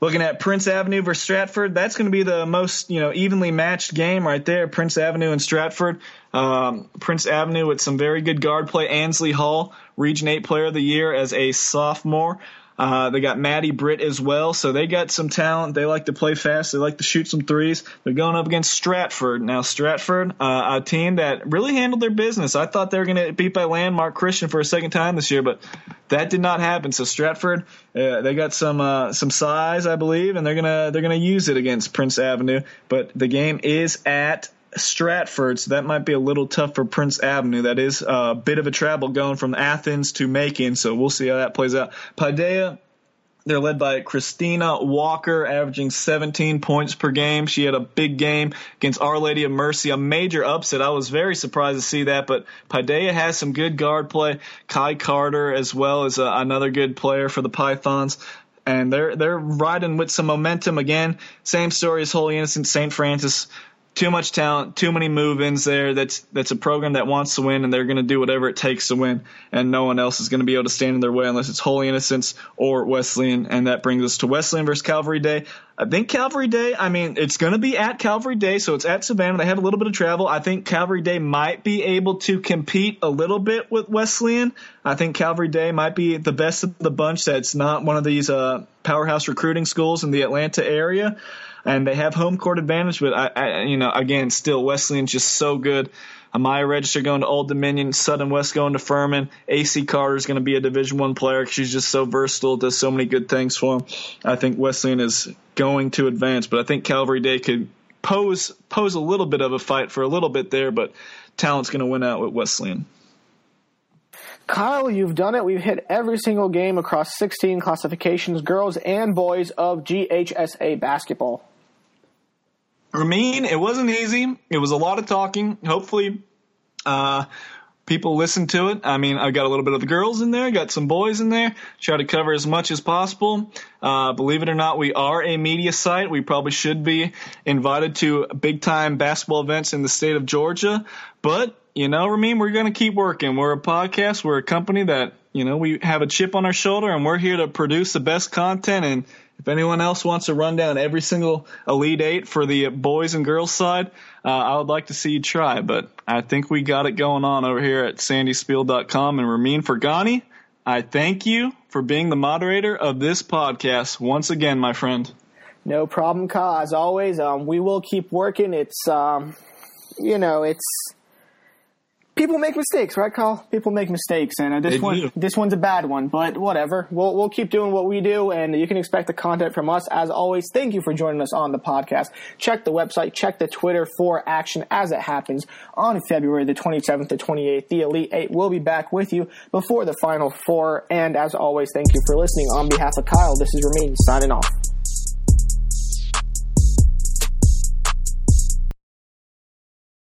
Looking at Prince Avenue versus Stratford, that's going to be the most you know evenly matched game right there. Prince Avenue and Stratford. Um, Prince Avenue with some very good guard play. Ansley Hall, Region Eight Player of the Year as a sophomore. Uh, they got Maddie Britt as well, so they got some talent. They like to play fast. They like to shoot some threes. They're going up against Stratford. Now, Stratford, uh, a team that really handled their business. I thought they were going to beat by Landmark Christian for a second time this year, but that did not happen. So Stratford, uh, they got some uh, some size, I believe, and they're gonna they're gonna use it against Prince Avenue. But the game is at Stratford, so that might be a little tough for Prince Avenue. That is a bit of a travel going from Athens to Macon, so we'll see how that plays out. Paideia, they're led by Christina Walker, averaging 17 points per game. She had a big game against Our Lady of Mercy, a major upset. I was very surprised to see that, but Paideia has some good guard play. Kai Carter, as well, as a, uh, another good player for the Pythons and they're they're riding with some momentum again. Same story as Holy Innocent St. Francis too much talent, too many move-ins there. That's that's a program that wants to win, and they're going to do whatever it takes to win. And no one else is going to be able to stand in their way unless it's Holy Innocents or Wesleyan. And that brings us to Wesleyan versus Calvary Day. I think Calvary Day. I mean, it's going to be at Calvary Day, so it's at Savannah. They have a little bit of travel. I think Calvary Day might be able to compete a little bit with Wesleyan. I think Calvary Day might be the best of the bunch. That's not one of these uh, powerhouse recruiting schools in the Atlanta area and they have home court advantage. But I, I you know, again, still Wesleyan's just so good. Amaya Register going to Old Dominion, Sutton West going to Furman. AC Carter is going to be a Division One player. She's just so versatile, does so many good things for them. I think Wesleyan is going to advance, but I think Calvary Day could pose pose a little bit of a fight for a little bit there, but talent's going to win out with Wesleyan. Kyle, you've done it. We've hit every single game across 16 classifications, girls and boys of GHSA basketball. Ramin, it wasn't easy. It was a lot of talking. Hopefully, uh, people listened to it. I mean, I got a little bit of the girls in there, got some boys in there. Try to cover as much as possible. Uh, believe it or not, we are a media site. We probably should be invited to big time basketball events in the state of Georgia. But, you know, Ramin, we're going to keep working. We're a podcast. We're a company that, you know, we have a chip on our shoulder and we're here to produce the best content and if anyone else wants to run down every single Elite Eight for the boys and girls side, uh, I would like to see you try. But I think we got it going on over here at sandyspiel.com. And Ramin Fergani, I thank you for being the moderator of this podcast once again, my friend. No problem, Kyle. As always, um, we will keep working. It's, um, you know, it's people make mistakes, right, Kyle? People make mistakes, and uh, this they one, do. this one's a bad one, but whatever. We'll we'll keep doing what we do, and you can expect the content from us. As always, thank you for joining us on the podcast. Check the website, check the Twitter for action as it happens on February the 27th to 28th. The Elite Eight will be back with you before the Final Four, and as always, thank you for listening. On behalf of Kyle, this is Ramin signing off.